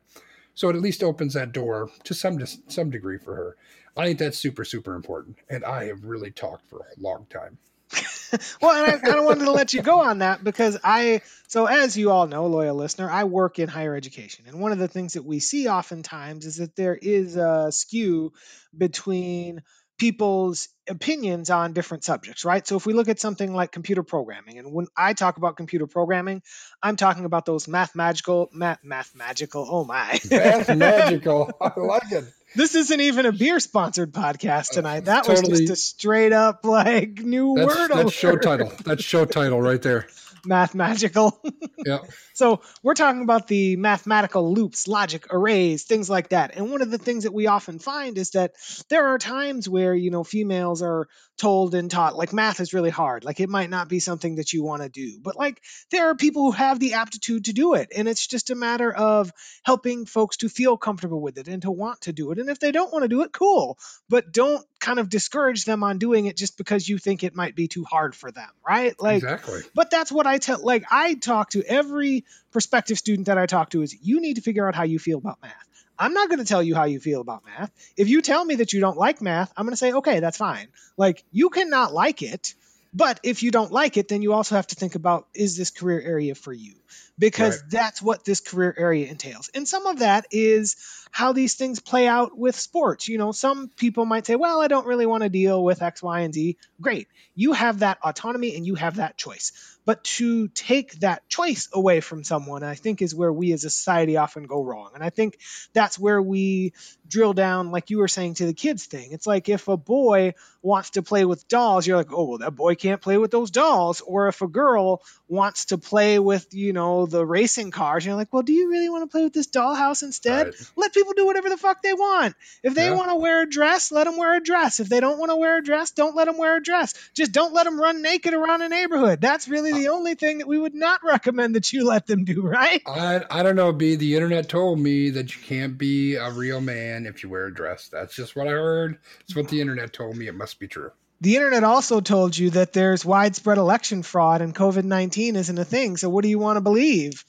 So it at least opens that door to some some degree for her. I think that's super super important, and I have really talked for a long time. (laughs) well, and I kind of wanted to let you go on that because I, so as you all know, loyal listener, I work in higher education. And one of the things that we see oftentimes is that there is a skew between people's opinions on different subjects, right? So if we look at something like computer programming, and when I talk about computer programming, I'm talking about those math magical, math, math magical, oh my. Math magical. (laughs) I like it. This isn't even a beer sponsored podcast uh, tonight. That totally, was just a straight up like new that's, word. That's show title. That's show title right there. Math magical. (laughs) yeah. So we're talking about the mathematical loops, logic, arrays, things like that. And one of the things that we often find is that there are times where, you know, females are told and taught. Like math is really hard. Like it might not be something that you want to do. But like there are people who have the aptitude to do it and it's just a matter of helping folks to feel comfortable with it and to want to do it. And if they don't want to do it cool. But don't kind of discourage them on doing it just because you think it might be too hard for them right? Like exactly. but that's what i tell like i talk to every prospective student that i talk to is you need to figure out how you feel about math I'm not going to tell you how you feel about math. If you tell me that you don't like math, I'm going to say, okay, that's fine. Like, you cannot like it. But if you don't like it, then you also have to think about is this career area for you? Because right. that's what this career area entails. And some of that is how these things play out with sports. You know, some people might say, well, I don't really want to deal with X, Y, and Z. Great. You have that autonomy and you have that choice. But to take that choice away from someone, I think is where we as a society often go wrong. And I think that's where we drill down, like you were saying, to the kids thing. It's like if a boy wants to play with dolls, you're like, oh, well, that boy can't play with those dolls. Or if a girl wants to play with, you know, the racing cars, you're like, well, do you really want to play with this dollhouse instead? Right. Let people do whatever the fuck they want. If they yeah. want to wear a dress, let them wear a dress. If they don't want to wear a dress, don't let them wear a dress. Just don't let them run naked around a neighborhood. That's really the only thing that we would not (laughs) recommend that you let them do, right? I, I don't know, B. The internet told me that you can't be a real man if you wear a dress. That's just what I heard. It's what the internet told me. It must be true. The internet also told you that there's widespread election fraud and COVID 19 isn't a thing. So what do you want to believe?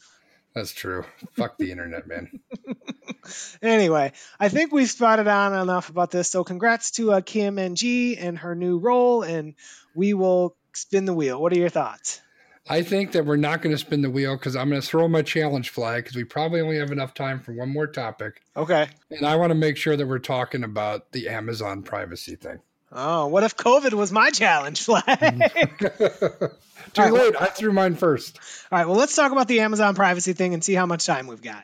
That's true. Fuck the internet, man. (laughs) anyway, I think we've spotted on enough about this. So congrats to uh, Kim Ng and her new role, and we will spin the wheel. What are your thoughts? I think that we're not going to spin the wheel because I'm going to throw my challenge flag because we probably only have enough time for one more topic. Okay. And I want to make sure that we're talking about the Amazon privacy thing. Oh, what if COVID was my challenge flag? (laughs) (laughs) Too right, late. I threw mine first. All right. Well, let's talk about the Amazon privacy thing and see how much time we've got.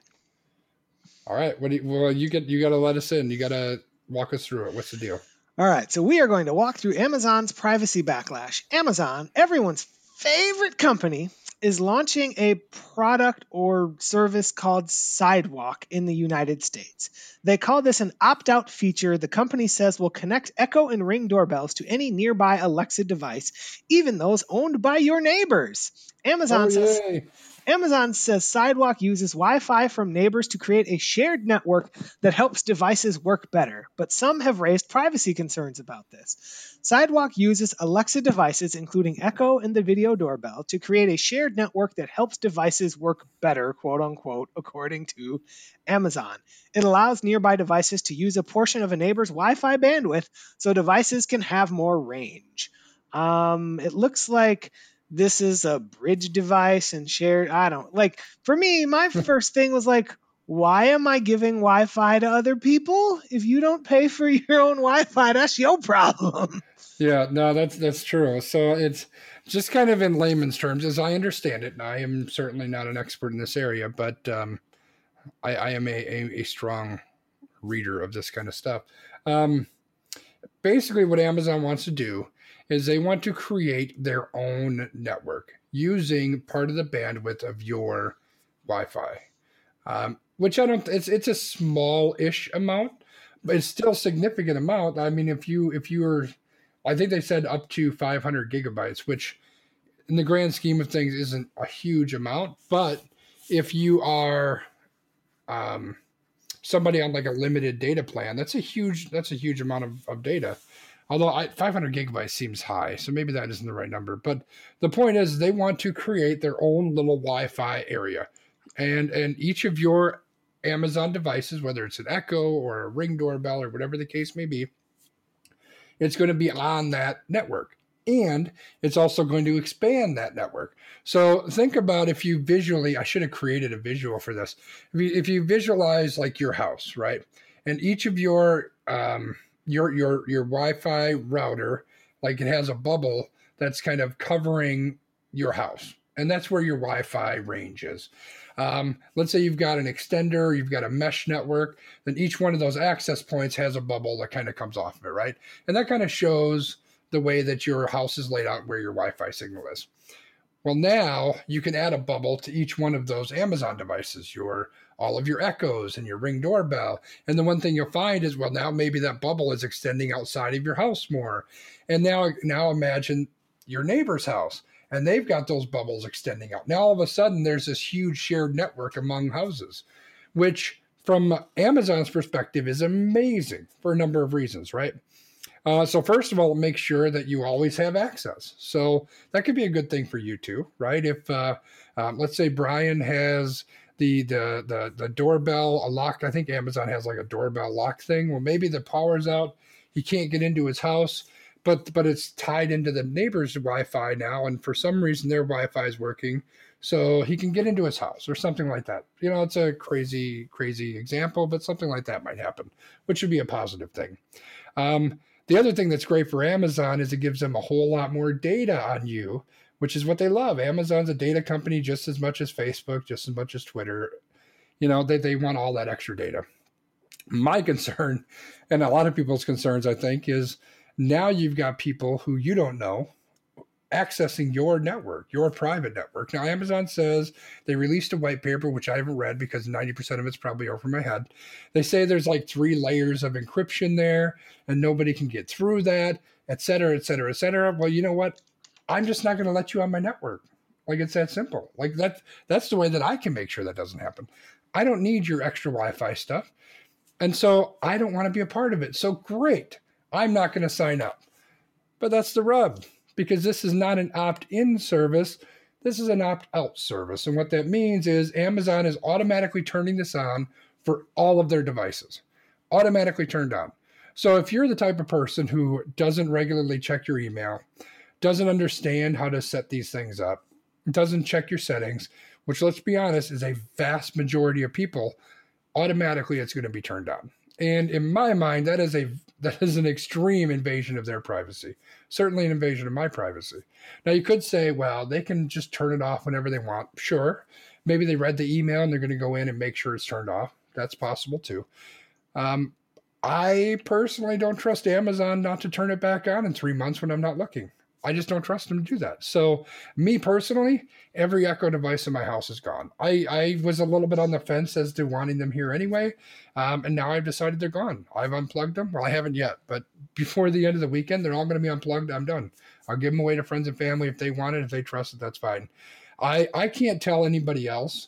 All right. What do you, well, you get you got to let us in. You got to walk us through it. What's the deal? All right. So we are going to walk through Amazon's privacy backlash. Amazon, everyone's favorite company, is launching a product or service called Sidewalk in the United States. They call this an opt out feature the company says will connect Echo and Ring doorbells to any nearby Alexa device, even those owned by your neighbors. Amazon oh, says. Amazon says Sidewalk uses Wi Fi from neighbors to create a shared network that helps devices work better, but some have raised privacy concerns about this. Sidewalk uses Alexa devices, including Echo and the video doorbell, to create a shared network that helps devices work better, quote unquote, according to Amazon. It allows nearby devices to use a portion of a neighbor's Wi Fi bandwidth so devices can have more range. Um, it looks like this is a bridge device and shared. I don't like for me, my first thing was like, why am I giving Wi Fi to other people? If you don't pay for (laughs) your own Wi Fi, that's your problem. Yeah, no, that's that's true. So it's just kind of in layman's terms, as I understand it, and I am certainly not an expert in this area, but um, I, I, am a, a, a, strong reader of this kind of stuff. Um, basically, what Amazon wants to do is they want to create their own network using part of the bandwidth of your Wi-Fi, um, which I don't. It's it's a small-ish amount, but it's still significant amount. I mean, if you if you are, I think they said up to 500 gigabytes, which in the grand scheme of things isn't a huge amount, but if you are um, somebody on like a limited data plan, that's a huge that's a huge amount of, of data. Although I, 500 gigabytes seems high, so maybe that isn't the right number. But the point is, they want to create their own little Wi-Fi area, and and each of your Amazon devices, whether it's an Echo or a Ring doorbell or whatever the case may be, it's going to be on that network, and it's also going to expand that network. So think about if you visually, I should have created a visual for this. If you, if you visualize like your house, right, and each of your um, your your your Wi-Fi router, like it has a bubble that's kind of covering your house, and that's where your Wi-Fi range is. Um, let's say you've got an extender, you've got a mesh network, then each one of those access points has a bubble that kind of comes off of it, right? And that kind of shows the way that your house is laid out, where your Wi-Fi signal is. Well, now you can add a bubble to each one of those Amazon devices, your all of your echoes and your ring doorbell. And the one thing you'll find is, well, now maybe that bubble is extending outside of your house more. And now, now imagine your neighbor's house and they've got those bubbles extending out. Now all of a sudden there's this huge shared network among houses, which from Amazon's perspective is amazing for a number of reasons, right? Uh, so first of all, make sure that you always have access. So that could be a good thing for you too, right? If uh, um, let's say Brian has the the the the doorbell a lock. I think Amazon has like a doorbell lock thing. Well, maybe the power's out. He can't get into his house, but but it's tied into the neighbor's Wi-Fi now, and for some reason their Wi-Fi is working, so he can get into his house or something like that. You know, it's a crazy crazy example, but something like that might happen, which would be a positive thing. Um, the other thing that's great for Amazon is it gives them a whole lot more data on you which is what they love. Amazon's a data company just as much as Facebook, just as much as Twitter. You know, they, they want all that extra data. My (laughs) concern, and a lot of people's concerns, I think, is now you've got people who you don't know accessing your network, your private network. Now, Amazon says they released a white paper, which I haven't read because 90% of it's probably over my head. They say there's like three layers of encryption there and nobody can get through that, et cetera, et cetera, et cetera. Well, you know what? I'm just not going to let you on my network. Like it's that simple. Like that that's the way that I can make sure that doesn't happen. I don't need your extra Wi-Fi stuff. And so I don't want to be a part of it. So great. I'm not going to sign up. But that's the rub because this is not an opt in service. This is an opt out service. And what that means is Amazon is automatically turning this on for all of their devices, automatically turned on. So if you're the type of person who doesn't regularly check your email, doesn't understand how to set these things up, doesn't check your settings, which let's be honest is a vast majority of people, automatically it's going to be turned on. And in my mind, that is a that is an extreme invasion of their privacy. Certainly an invasion of my privacy. Now you could say, well, they can just turn it off whenever they want. Sure. Maybe they read the email and they're going to go in and make sure it's turned off. That's possible too. Um, I personally don't trust Amazon not to turn it back on in three months when I'm not looking. I just don't trust them to do that. So, me personally, every Echo device in my house is gone. I, I was a little bit on the fence as to wanting them here anyway, um, and now I've decided they're gone. I've unplugged them. Well, I haven't yet, but before the end of the weekend, they're all going to be unplugged. I'm done. I'll give them away to friends and family if they want it. If they trust it, that's fine. I I can't tell anybody else.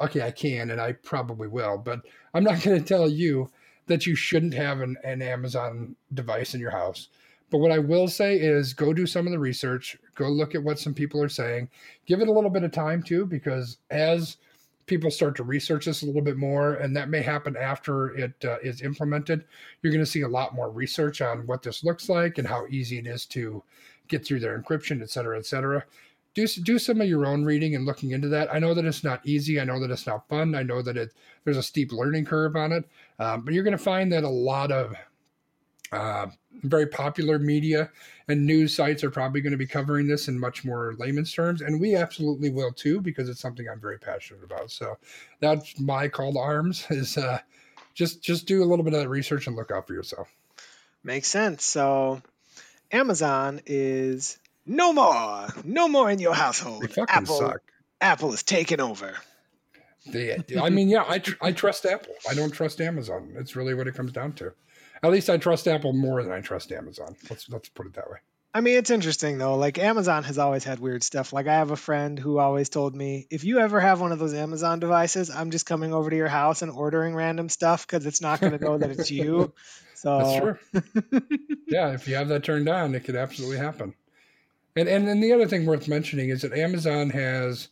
Okay, I can, and I probably will, but I'm not going to tell you that you shouldn't have an, an Amazon device in your house but what I will say is go do some of the research, go look at what some people are saying, give it a little bit of time too, because as people start to research this a little bit more, and that may happen after it uh, is implemented, you're going to see a lot more research on what this looks like and how easy it is to get through their encryption, et cetera, et cetera. Do, do some of your own reading and looking into that. I know that it's not easy. I know that it's not fun. I know that it there's a steep learning curve on it, um, but you're going to find that a lot of uh, very popular media and news sites are probably going to be covering this in much more layman's terms, and we absolutely will too because it's something I'm very passionate about. So that's my call to arms: (laughs) is uh, just just do a little bit of that research and look out for yourself. Makes sense. So Amazon is no more, no more in your household. They fucking Apple, suck. Apple is taking over. They, I mean, yeah, I, tr- I trust Apple. I don't trust Amazon. It's really what it comes down to. At least I trust Apple more than I trust Amazon. Let's let's put it that way. I mean, it's interesting though. Like Amazon has always had weird stuff. Like I have a friend who always told me, if you ever have one of those Amazon devices, I'm just coming over to your house and ordering random stuff because it's not going to know that it's (laughs) you. So That's true. (laughs) yeah, if you have that turned on, it could absolutely happen. And and then the other thing worth mentioning is that Amazon has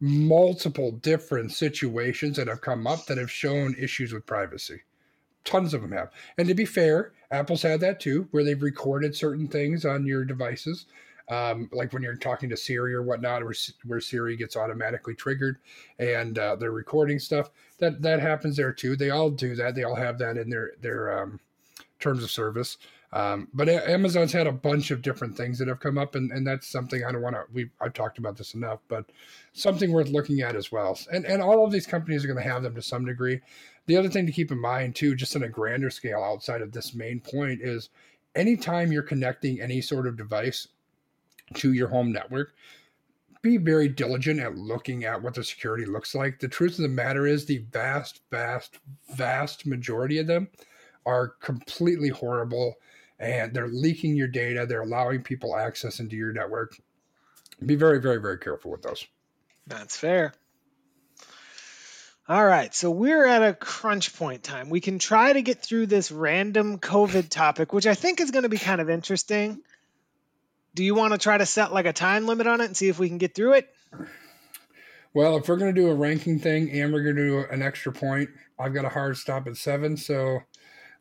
multiple different situations that have come up that have shown issues with privacy tons of them have. And to be fair, Apple's had that too, where they've recorded certain things on your devices. Um, like when you're talking to Siri or whatnot, where, where Siri gets automatically triggered and uh, they're recording stuff. That that happens there too. They all do that. They all have that in their their um, terms of service. Um, but Amazon's had a bunch of different things that have come up, and, and that's something I don't want to. We I've talked about this enough, but something worth looking at as well. And and all of these companies are going to have them to some degree. The other thing to keep in mind too, just on a grander scale outside of this main point, is anytime you're connecting any sort of device to your home network, be very diligent at looking at what the security looks like. The truth of the matter is, the vast, vast, vast majority of them are completely horrible and they're leaking your data. They're allowing people access into your network. Be very, very, very careful with those. That's fair. All right, so we're at a crunch point time. We can try to get through this random COVID topic, which I think is going to be kind of interesting. Do you want to try to set like a time limit on it and see if we can get through it? Well, if we're going to do a ranking thing and we're going to do an extra point, I've got a hard stop at seven, so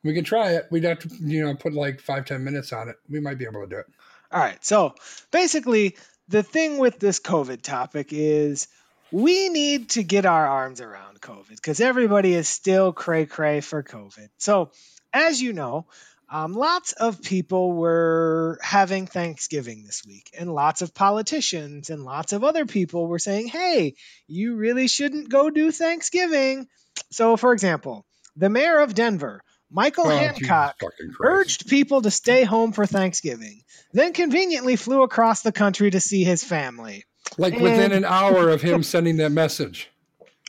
we can try it. We'd have to, you know, put like five, ten minutes on it. We might be able to do it. All right. So basically, the thing with this COVID topic is we need to get our arms around COVID because everybody is still cray cray for COVID. So, as you know, Um, lots of people were having Thanksgiving this week, and lots of politicians and lots of other people were saying, hey, you really shouldn't go do Thanksgiving. So, for example, the mayor of Denver, Michael Oh, Hancock, Jesus fucking Christ. urged people to stay home for Thanksgiving, then conveniently flew across the country to see his family. Like within an hour of him sending that message.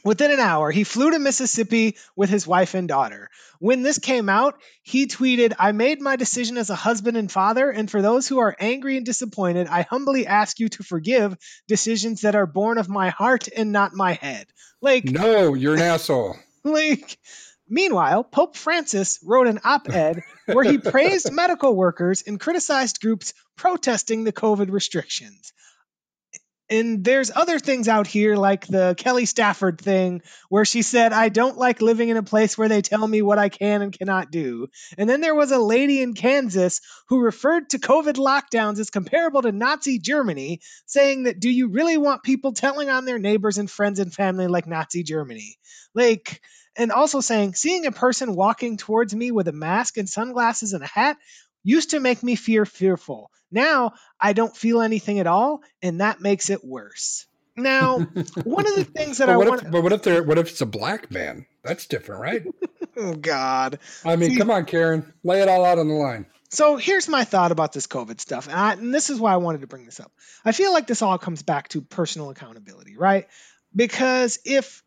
Within an hour, he flew to Mississippi with his wife and daughter. When this came out, he tweeted, I made my decision as a husband and father, and for those who are angry and disappointed, I humbly ask you to forgive decisions that are born of my heart and not my head. Like, No, you're an asshole. (laughs) like meanwhile pope francis wrote an op-ed where he (laughs) praised medical workers and criticized groups protesting the covid restrictions and there's other things out here like the kelly stafford thing where she said i don't like living in a place where they tell me what i can and cannot do. And then there was a lady in kansas who referred to covid lockdowns as comparable to nazi germany saying that do you really want people telling on their neighbors and friends and family like nazi germany? Like and also saying seeing a person walking towards me with a mask and sunglasses and a hat used to make me fear fearful. Now I don't feel anything at all, and that makes it worse. Now, (laughs) one of the things that I want if, but what if they're what if it's a black man? That's different, right? (laughs) oh god. I mean, See- come on, Karen, lay it all out on the line. So here's my thought about this COVID stuff, and, I, and this is why I wanted to bring this up. I feel like this all comes back to personal accountability, right? Because if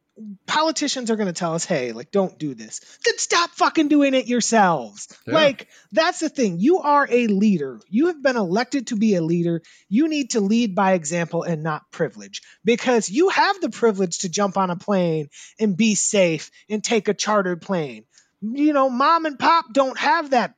politicians are going to tell us, hey, like, don't do this, then stop fucking doing it yourselves. Yeah. Like, that's the thing. You are a leader. You have been elected to be a leader. You need to lead by example and not privilege because you have the privilege to jump on a plane and be safe and take a chartered plane. You know, mom and pop don't have that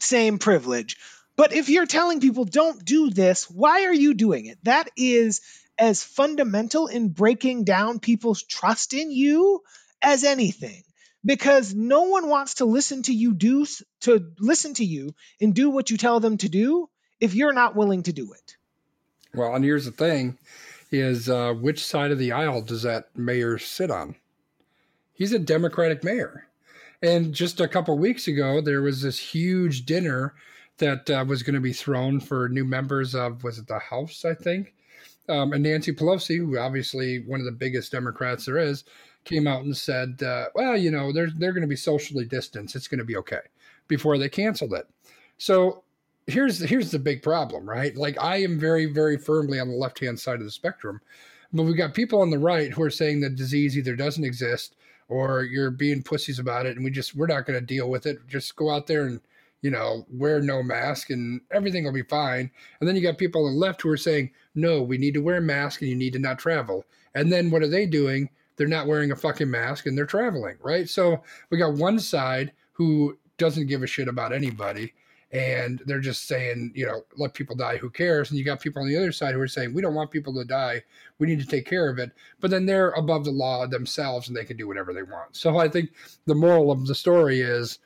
same privilege. But if you're telling people don't do this, why are you doing it? That is as fundamental in breaking down people's trust in you as anything. Because no one wants to listen to you do to listen to you and do what you tell them to do if you're not willing to do it. Well, and here's the thing: is uh, which side of the aisle does that mayor sit on? He's a Democratic mayor, and just a couple weeks ago, there was this huge dinner that uh, was going to be thrown for new members of was it the House, I think, um, and Nancy Pelosi, who obviously one of the biggest Democrats there is, came out and said, uh, "Well, you know, they're they're going to be socially distanced. It's going to be okay." Before they canceled it, so here's here's the big problem, right? Like I am very very firmly on the left hand side of the spectrum, but we've got people on the right who are saying the disease either doesn't exist or you're being pussies about it, and we just we're not going to deal with it. Just go out there and you know wear no mask and everything will be fine. And then you got people on the left who are saying no, we need to wear a mask and you need to not travel. And then what are they doing? They're not wearing a fucking mask and they're traveling, right? So we got one side who doesn't give a shit about anybody and they're just saying, you know, let people die, who cares? And you got people on the other side who are saying, we don't want people to die, we need to take care of it. But then they're above the law themselves and they can do whatever they want. So I think the moral of the story is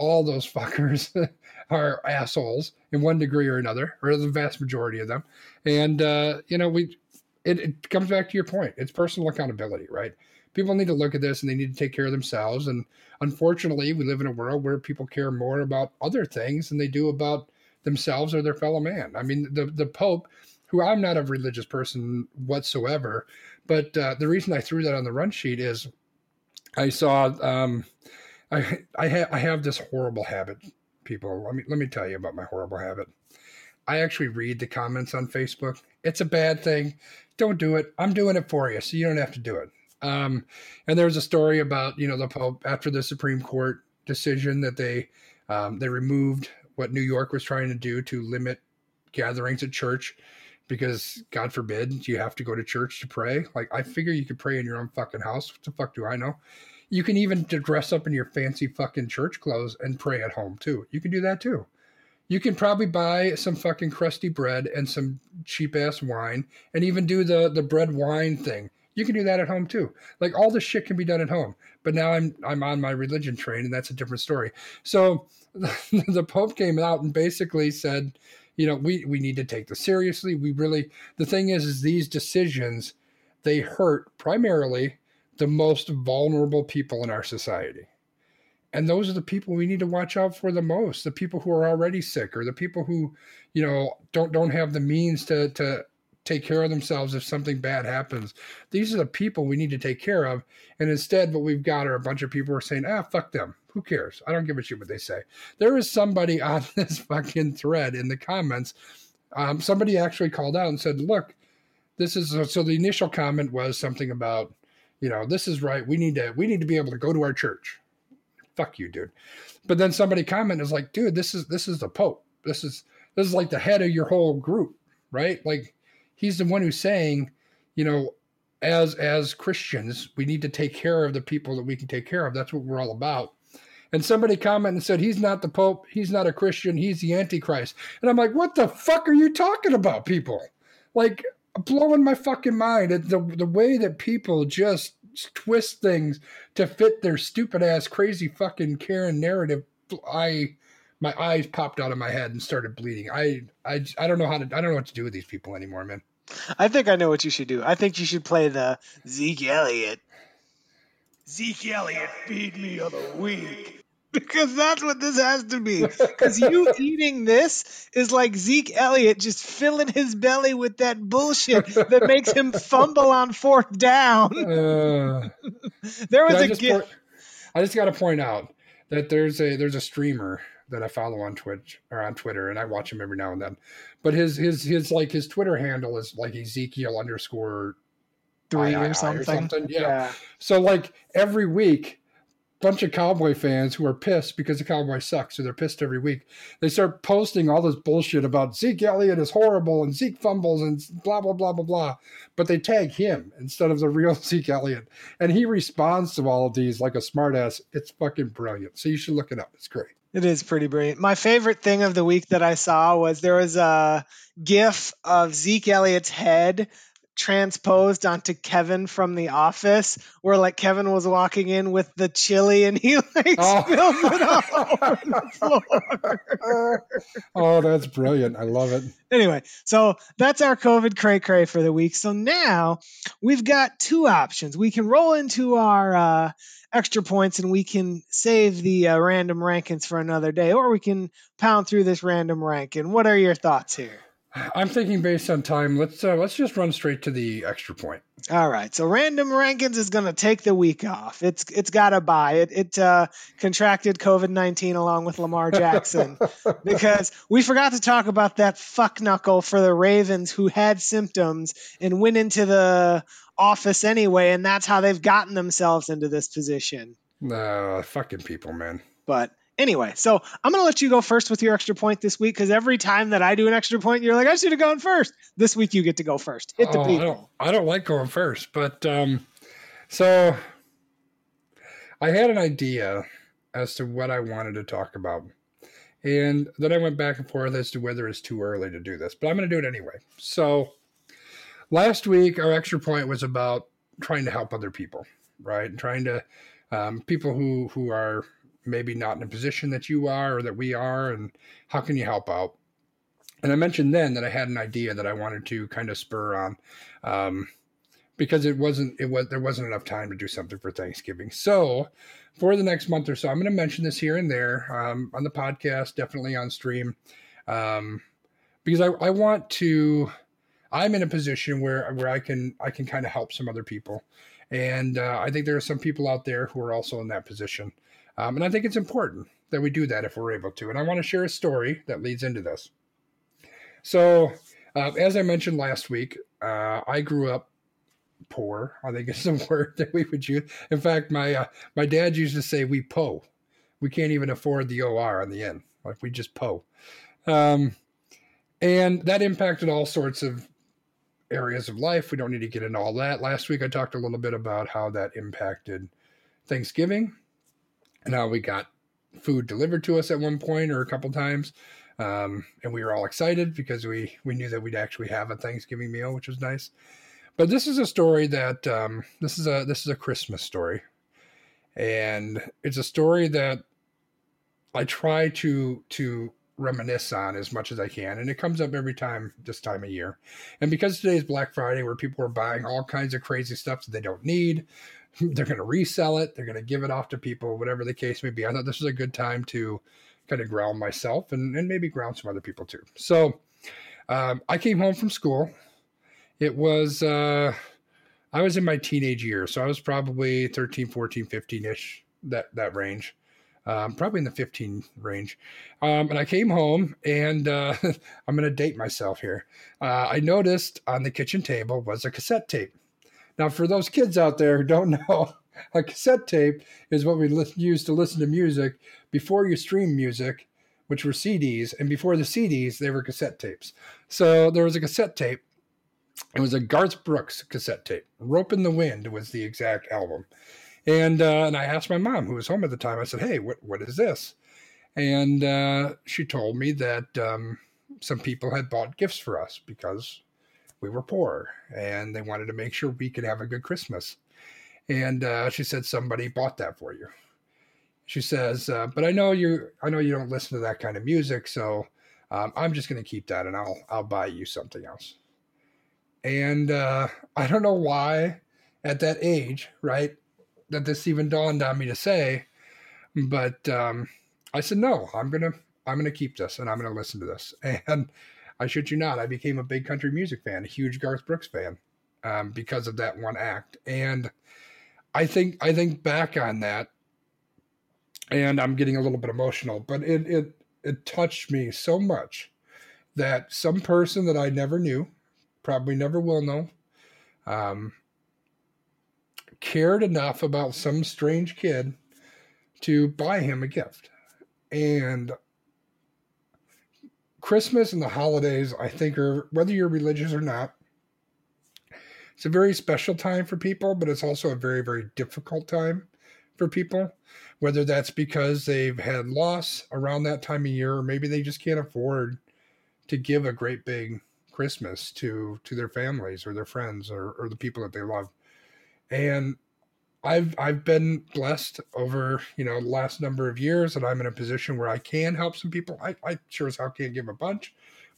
all those fuckers (laughs) are assholes in one degree or another, or the vast majority of them. And, uh, you know, we, it, it comes back to your point. It's personal accountability, right? People need to look at this and they need to take care of themselves. And unfortunately, we live in a world where people care more about other things than they do about themselves or their fellow man. I mean, the the Pope, who I'm not a religious person whatsoever, but uh, the reason I threw that on the run sheet is I saw um, I I, ha- I have this horrible habit. People, let me let me tell you about my horrible habit. I actually read the comments on Facebook. It's a bad thing. Don't do it. I'm doing it for you, so you don't have to do it. Um, and there was a story about you know the Pope after the Supreme Court decision that they um, they removed what New York was trying to do to limit gatherings at church because God forbid you have to go to church to pray. Like I figure you could pray in your own fucking house. What the fuck do I know? You can even dress up in your fancy fucking church clothes and pray at home too. You can do that too. You can probably buy some fucking crusty bread and some cheap ass wine and even do the the bread wine thing. You can do that at home too. Like all this shit can be done at home. But now I'm I'm on my religion train and that's a different story. So (laughs) the Pope came out and basically said, you know, we we need to take this seriously. We really the thing is is these decisions they hurt primarily the most vulnerable people in our society. and those are the people we need to watch out for the most the people who are already sick or the people who you know don't don't have the means to to take care of themselves if something bad happens. These are the people we need to take care of. And instead what we've got are a bunch of people who are saying ah fuck them. Who cares? I don't give a shit what they say. There is somebody (laughs) on this fucking thread in the comments. Um, somebody actually called out and said look this is so the initial comment was something about you know this is right we need to we need to be able to go to our church fuck you, dude. But then somebody comment is like, dude, this is this is the Pope. This is this is like the head of your whole group, right? Like he's the one who's saying, you know, as as Christians, we need to take care of the people that we can take care of. That's what we're all about. And somebody commented and said, He's not the Pope, he's not a Christian, he's the Antichrist. And I'm like, what the fuck are you talking about, people? Like blowing my fucking mind. The the way that people just twist things to fit their stupid ass crazy fucking Karen narrative. I my eyes popped out of my head and started bleeding. I I I don't know how to I don't know what to do with these people anymore, man. I think I know what you should do. I think you should play the Zeke Elliott. Zeke Elliott, feed me of the week (laughs) because that's what this has to be. Because you (laughs) eating this is like Zeke Elliott just filling his belly with that bullshit that makes him (laughs) fumble on fourth down. Uh, there was a gift. I just got to point out that there's a there's a streamer that I follow on Twitch or on Twitter, and I watch him every now and then. But his his his like his Twitter handle is like Ezekiel underscore three or something. or something. Yeah. yeah. So like every week bunch of Cowboy fans who are pissed because the Cowboys suck, so they're pissed every week. They start posting all this bullshit about Zeke Elliott is horrible and Zeke fumbles and blah blah blah blah blah. But they tag him instead of the (laughs) real Zeke Elliott, and he responds to all of these like a smartass. It's fucking brilliant. So you should look it up. It's great. It is pretty brilliant. My favorite thing of the week that I saw was there was a GIF of Zeke Elliott's head transposed onto Kevin from The Office, where like Kevin was walking in with the chili and he (laughs) like oh. spilled it all (laughs) over the floor. oh, that's brilliant! I love it. Anyway, so that's our COVID cray cray for the week. So now we've got two options. We can roll into our uh, extra points and we can save the uh, random rankings for another day, or we can pound through this random ranking. What are your thoughts here? I'm thinking based on time. Let's uh, let's just run straight to the extra point. All right. So random rankings is going to take the week off. It's it's got to buy it. It uh, contracted COVID nineteen along with Lamar (laughs) Jackson because we forgot to talk about that fuck knuckle for the Ravens who had symptoms and went into the office anyway, and that's how they've gotten themselves into this position. No, fucking people, man. But Anyway, so I'm going to let you go first with your extra point this week because every time that I do an extra point, you're like, I should have gone first. This week, you get to go first. Hit the oh, people. I don't, I don't like going first, but um, so I had an idea as to what I wanted to talk about. And then I went back and forth as to whether it's too early to do this, but I'm going to do it anyway. So last week, our extra point was about trying to help other people, right? And Trying to um, people who who are maybe not in a position that you are or that we are, and how can you help out? And I mentioned then that I had an idea that I wanted to kind of spur on, um, because it wasn't it was there wasn't enough time to do something for Thanksgiving. So for the next month or so, I'm going to mention this here and there um, on the podcast, definitely on stream, um, because I, I want to. I'm in a position where where I can I can kind of help some other people, and uh, I think there are some people out there who are also in that position. Um, and I think it's important that we do that if we're able to. And I want to share a story that leads into this. So, uh, as I mentioned last week, uh, I grew up poor. I think it's a (laughs) word that we would use. In fact, my uh, my dad used to say we po. We can't even afford the or on the end. Like we just po. Um, and that impacted all sorts of areas of life. We don't need to get into all that. Last week, I talked a little bit about how that impacted Thanksgiving and how we got food delivered to us at one point or a couple times. Um, and we were all excited because we we knew that we'd actually have a Thanksgiving meal, which was nice. But this is a story that um, this is a this is a Christmas story, and it's a story that I try to to reminisce on as much as I can, and it comes up every time this time of year. And because today is Black Friday, where people are buying all kinds of crazy stuff that they don't need, (laughs) they're going to resell it, they're going to give it off to people, whatever the case may be. I thought this was a good time to kind of ground myself and, and maybe ground some other people too. So um, I came home from school. It was, uh, I was in my teenage years. So I was probably 13, 14, 15 ish, that, that range. Um, probably in the 15 range. Um, and I came home and uh, (laughs) I'm going to date myself here. Uh, I noticed on the kitchen table was a cassette tape. Now, for those kids out there who don't (laughs) know, a cassette tape is what we li- use to listen to music before you stream music, which were CDs, and before the CDs, they were cassette tapes. So there was a cassette tape. It was a Garth Brooks cassette tape. "Ropin' the Wind" was the exact album, and uh, and I asked my mom, who was home at the time. I said, "Hey, what what is this?" And uh, she told me that um, some people had bought gifts for us because we were poor and they wanted to make sure we could have a good Christmas. And uh, she said somebody bought that for you. She says, uh, but I know you, I know you don't listen to that kind of music, so um, I'm just going to keep that and I'll I'll buy you something else. And uh, I don't know why, at that age, right, that this even dawned on me to say, but um, I said no. I'm gonna I'm gonna keep this and I'm gonna listen to this. (laughs) And I should you not, I became a big country music fan, a huge Garth Brooks fan, um, because of that one act. And I think I think back on that, and I'm getting a little bit emotional, but it it it touched me so much that some person that I never knew, probably never will know, um, cared enough about some strange kid to buy him a gift. And Christmas and the holidays, I think, are whether you're religious or not, it's a very special time for people, but it's also a very, very difficult time for people. Whether that's because they've had loss around that time of year, or maybe they just can't afford to give a great big Christmas to to their families or their friends or, or the people that they love. And I've I've been blessed over you know the last number of years that I'm in a position where I can help some people. I, I sure as hell can't give a bunch,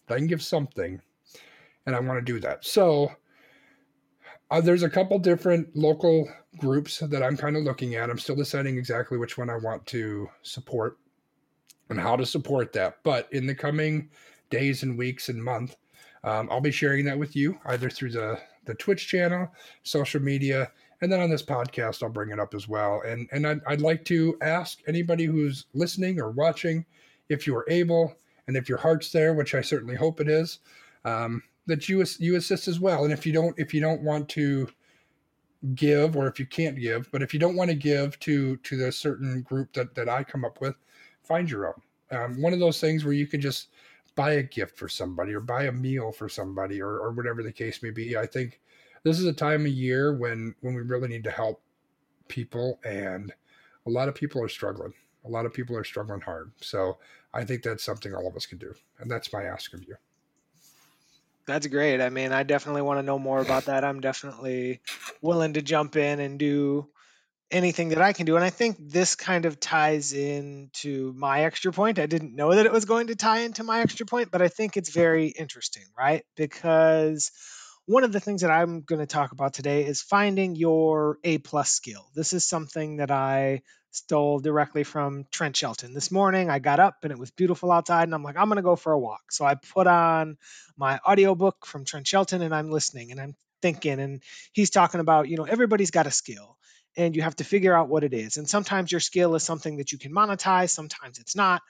but I can give something, and I want to do that. So uh, there's a couple different local groups that I'm kind of looking at. I'm still deciding exactly which one I want to support and how to support that. But in the coming days and weeks and month, um, I'll be sharing that with you either through the the Twitch channel, social media and then on this podcast i'll bring it up as well. And and i'd, I'd like to ask anybody who's listening or watching if you are able and if your heart's there which i certainly hope it is um, that you you assist as well. And if you don't if you don't want to give or if you can't give but if you don't want to give to to the certain group that that i come up with find your own. Um, one of those things where you can just buy a gift for somebody or buy a meal for somebody or, or whatever the case may be. I think this is a time of year when when we really need to help people and a lot of people are struggling. A lot of people are struggling hard. So i think that's something all of us can do and that's my ask of you. That's great. I mean i definitely want to know more about that. I'm definitely willing to jump in and do anything that i can do and i think this kind of ties into my extra point. I didn't know that it was going to tie into my extra point but i think it's very interesting right? Because one of the things that I'm going to talk about today is finding your A plus skill. This is something that I stole directly from Trent Shelton. This morning I got up and it was beautiful outside and I'm like, I'm going to go for a walk. So I put on my audiobook from Trent Shelton and I'm listening and I'm thinking and he's talking about, you know, everybody's got a skill and you have to figure out what it is. And sometimes your skill is something that you can monetize, sometimes it's not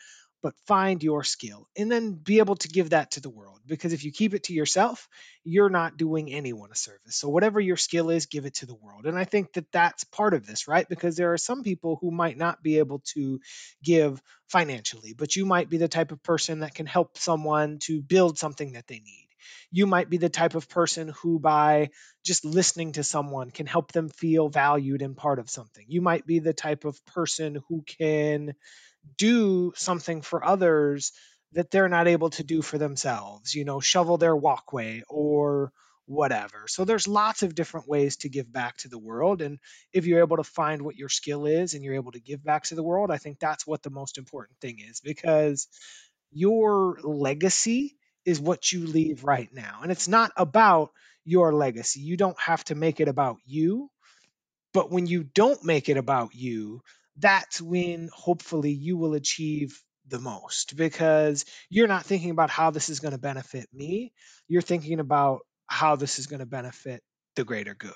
but find your skill and then be able to give that to the world. Because if you keep it to yourself, you're not doing anyone a service. So, whatever your skill is, give it to the world. And I think that that's part of this, right? Because there are some people who might not be able to give financially, but you might be the type of person that can help someone to build something that they need. You might be the type of person who, by just listening to someone, can help them feel valued and part of something. You might be the type of person who can do something for others that they're not able to do for themselves, you know, shovel their walkway or whatever. So there's lots of different ways to give back to the world. And if you're able to find what your skill is and you're able to give back to the world, I think that's what the most important thing is because your legacy is what you leave right now. And it's not about your legacy. You don't have to make it about you But when you don't make it about you, that's when hopefully you will achieve the most because you're not thinking about how this is going to benefit me. You're thinking about how this is going to benefit the greater good.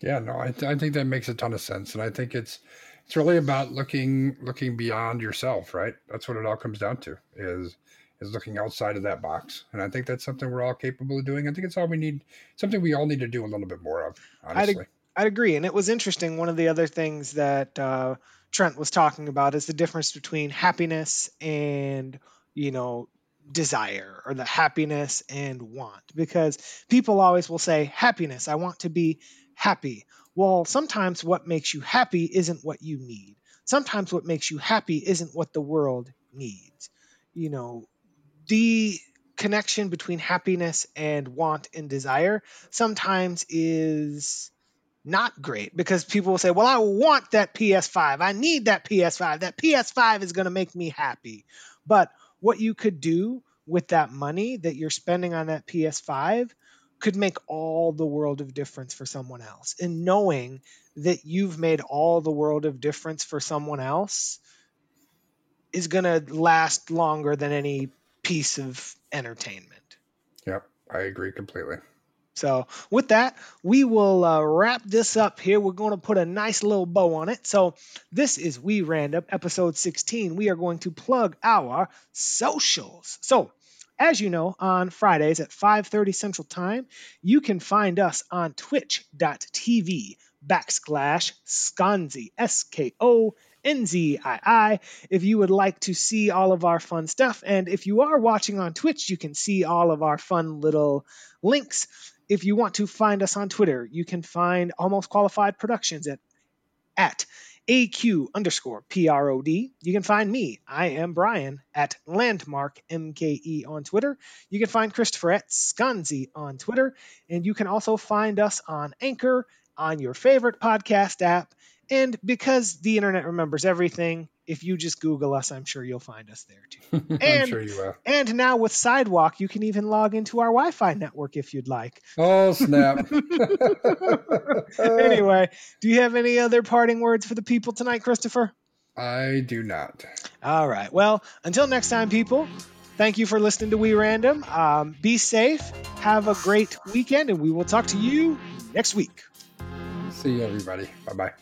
Yeah, no, I, th- I think that makes a ton of sense, and I think it's it's really about looking looking beyond yourself, right? That's what it all comes down to is is looking outside of that box, and I think that's something we're all capable of doing. I think it's all we need, something we all need to do a little bit more of. Honestly, I'd, I'd agree, and it was interesting. One of the other things that uh, Trent was talking about is the difference between happiness and you know desire or the happiness and want because people always will say happiness i want to be happy. Well, sometimes what makes you happy isn't what you need. Sometimes what makes you happy isn't what the world needs. You know, the connection between happiness and want and desire sometimes is not great because people will say, Well, I want that PS5. I need that PS5. That PS5 is going to make me happy. But what you could do with that money that you're spending on that PS5 could make all the world of difference for someone else. And knowing that you've made all the world of difference for someone else is going to last longer than any piece of entertainment. Yep, I agree completely. So, with that, we will uh, wrap this up here. We're going to put a nice little bow on it. So, this is We Random, episode 16. We are going to plug our socials. So, as you know, on Fridays at 5:30 Central Time, you can find us on twitch.tv backslash Skonzii, S-K-O N-Z-I-I, if you would like to see all of our fun stuff. And if you are watching on Twitch, you can see all of our fun little links. If you want to find us on Twitter, you can find Almost Qualified Productions at, at AQ underscore PROD. You can find me. I am Brian at Landmark MKE on Twitter. You can find Christopher at Skonzii on Twitter. And you can also find us on Anchor, on your favorite podcast app. And because the internet remembers everything, if you just Google us, I'm sure you'll find us there too. And, (laughs) I'm sure you will. And now with Sidewalk, you can even log into our Wi Fi network if you'd like. Oh, snap. (laughs) (laughs) anyway, do you have any other parting words for the people tonight, Christopher? I do not. All right. Well, until next time, people, thank you for listening to We Random. Um, be safe, have a great weekend, and we will talk to you next week. See you, everybody. Bye. Bye.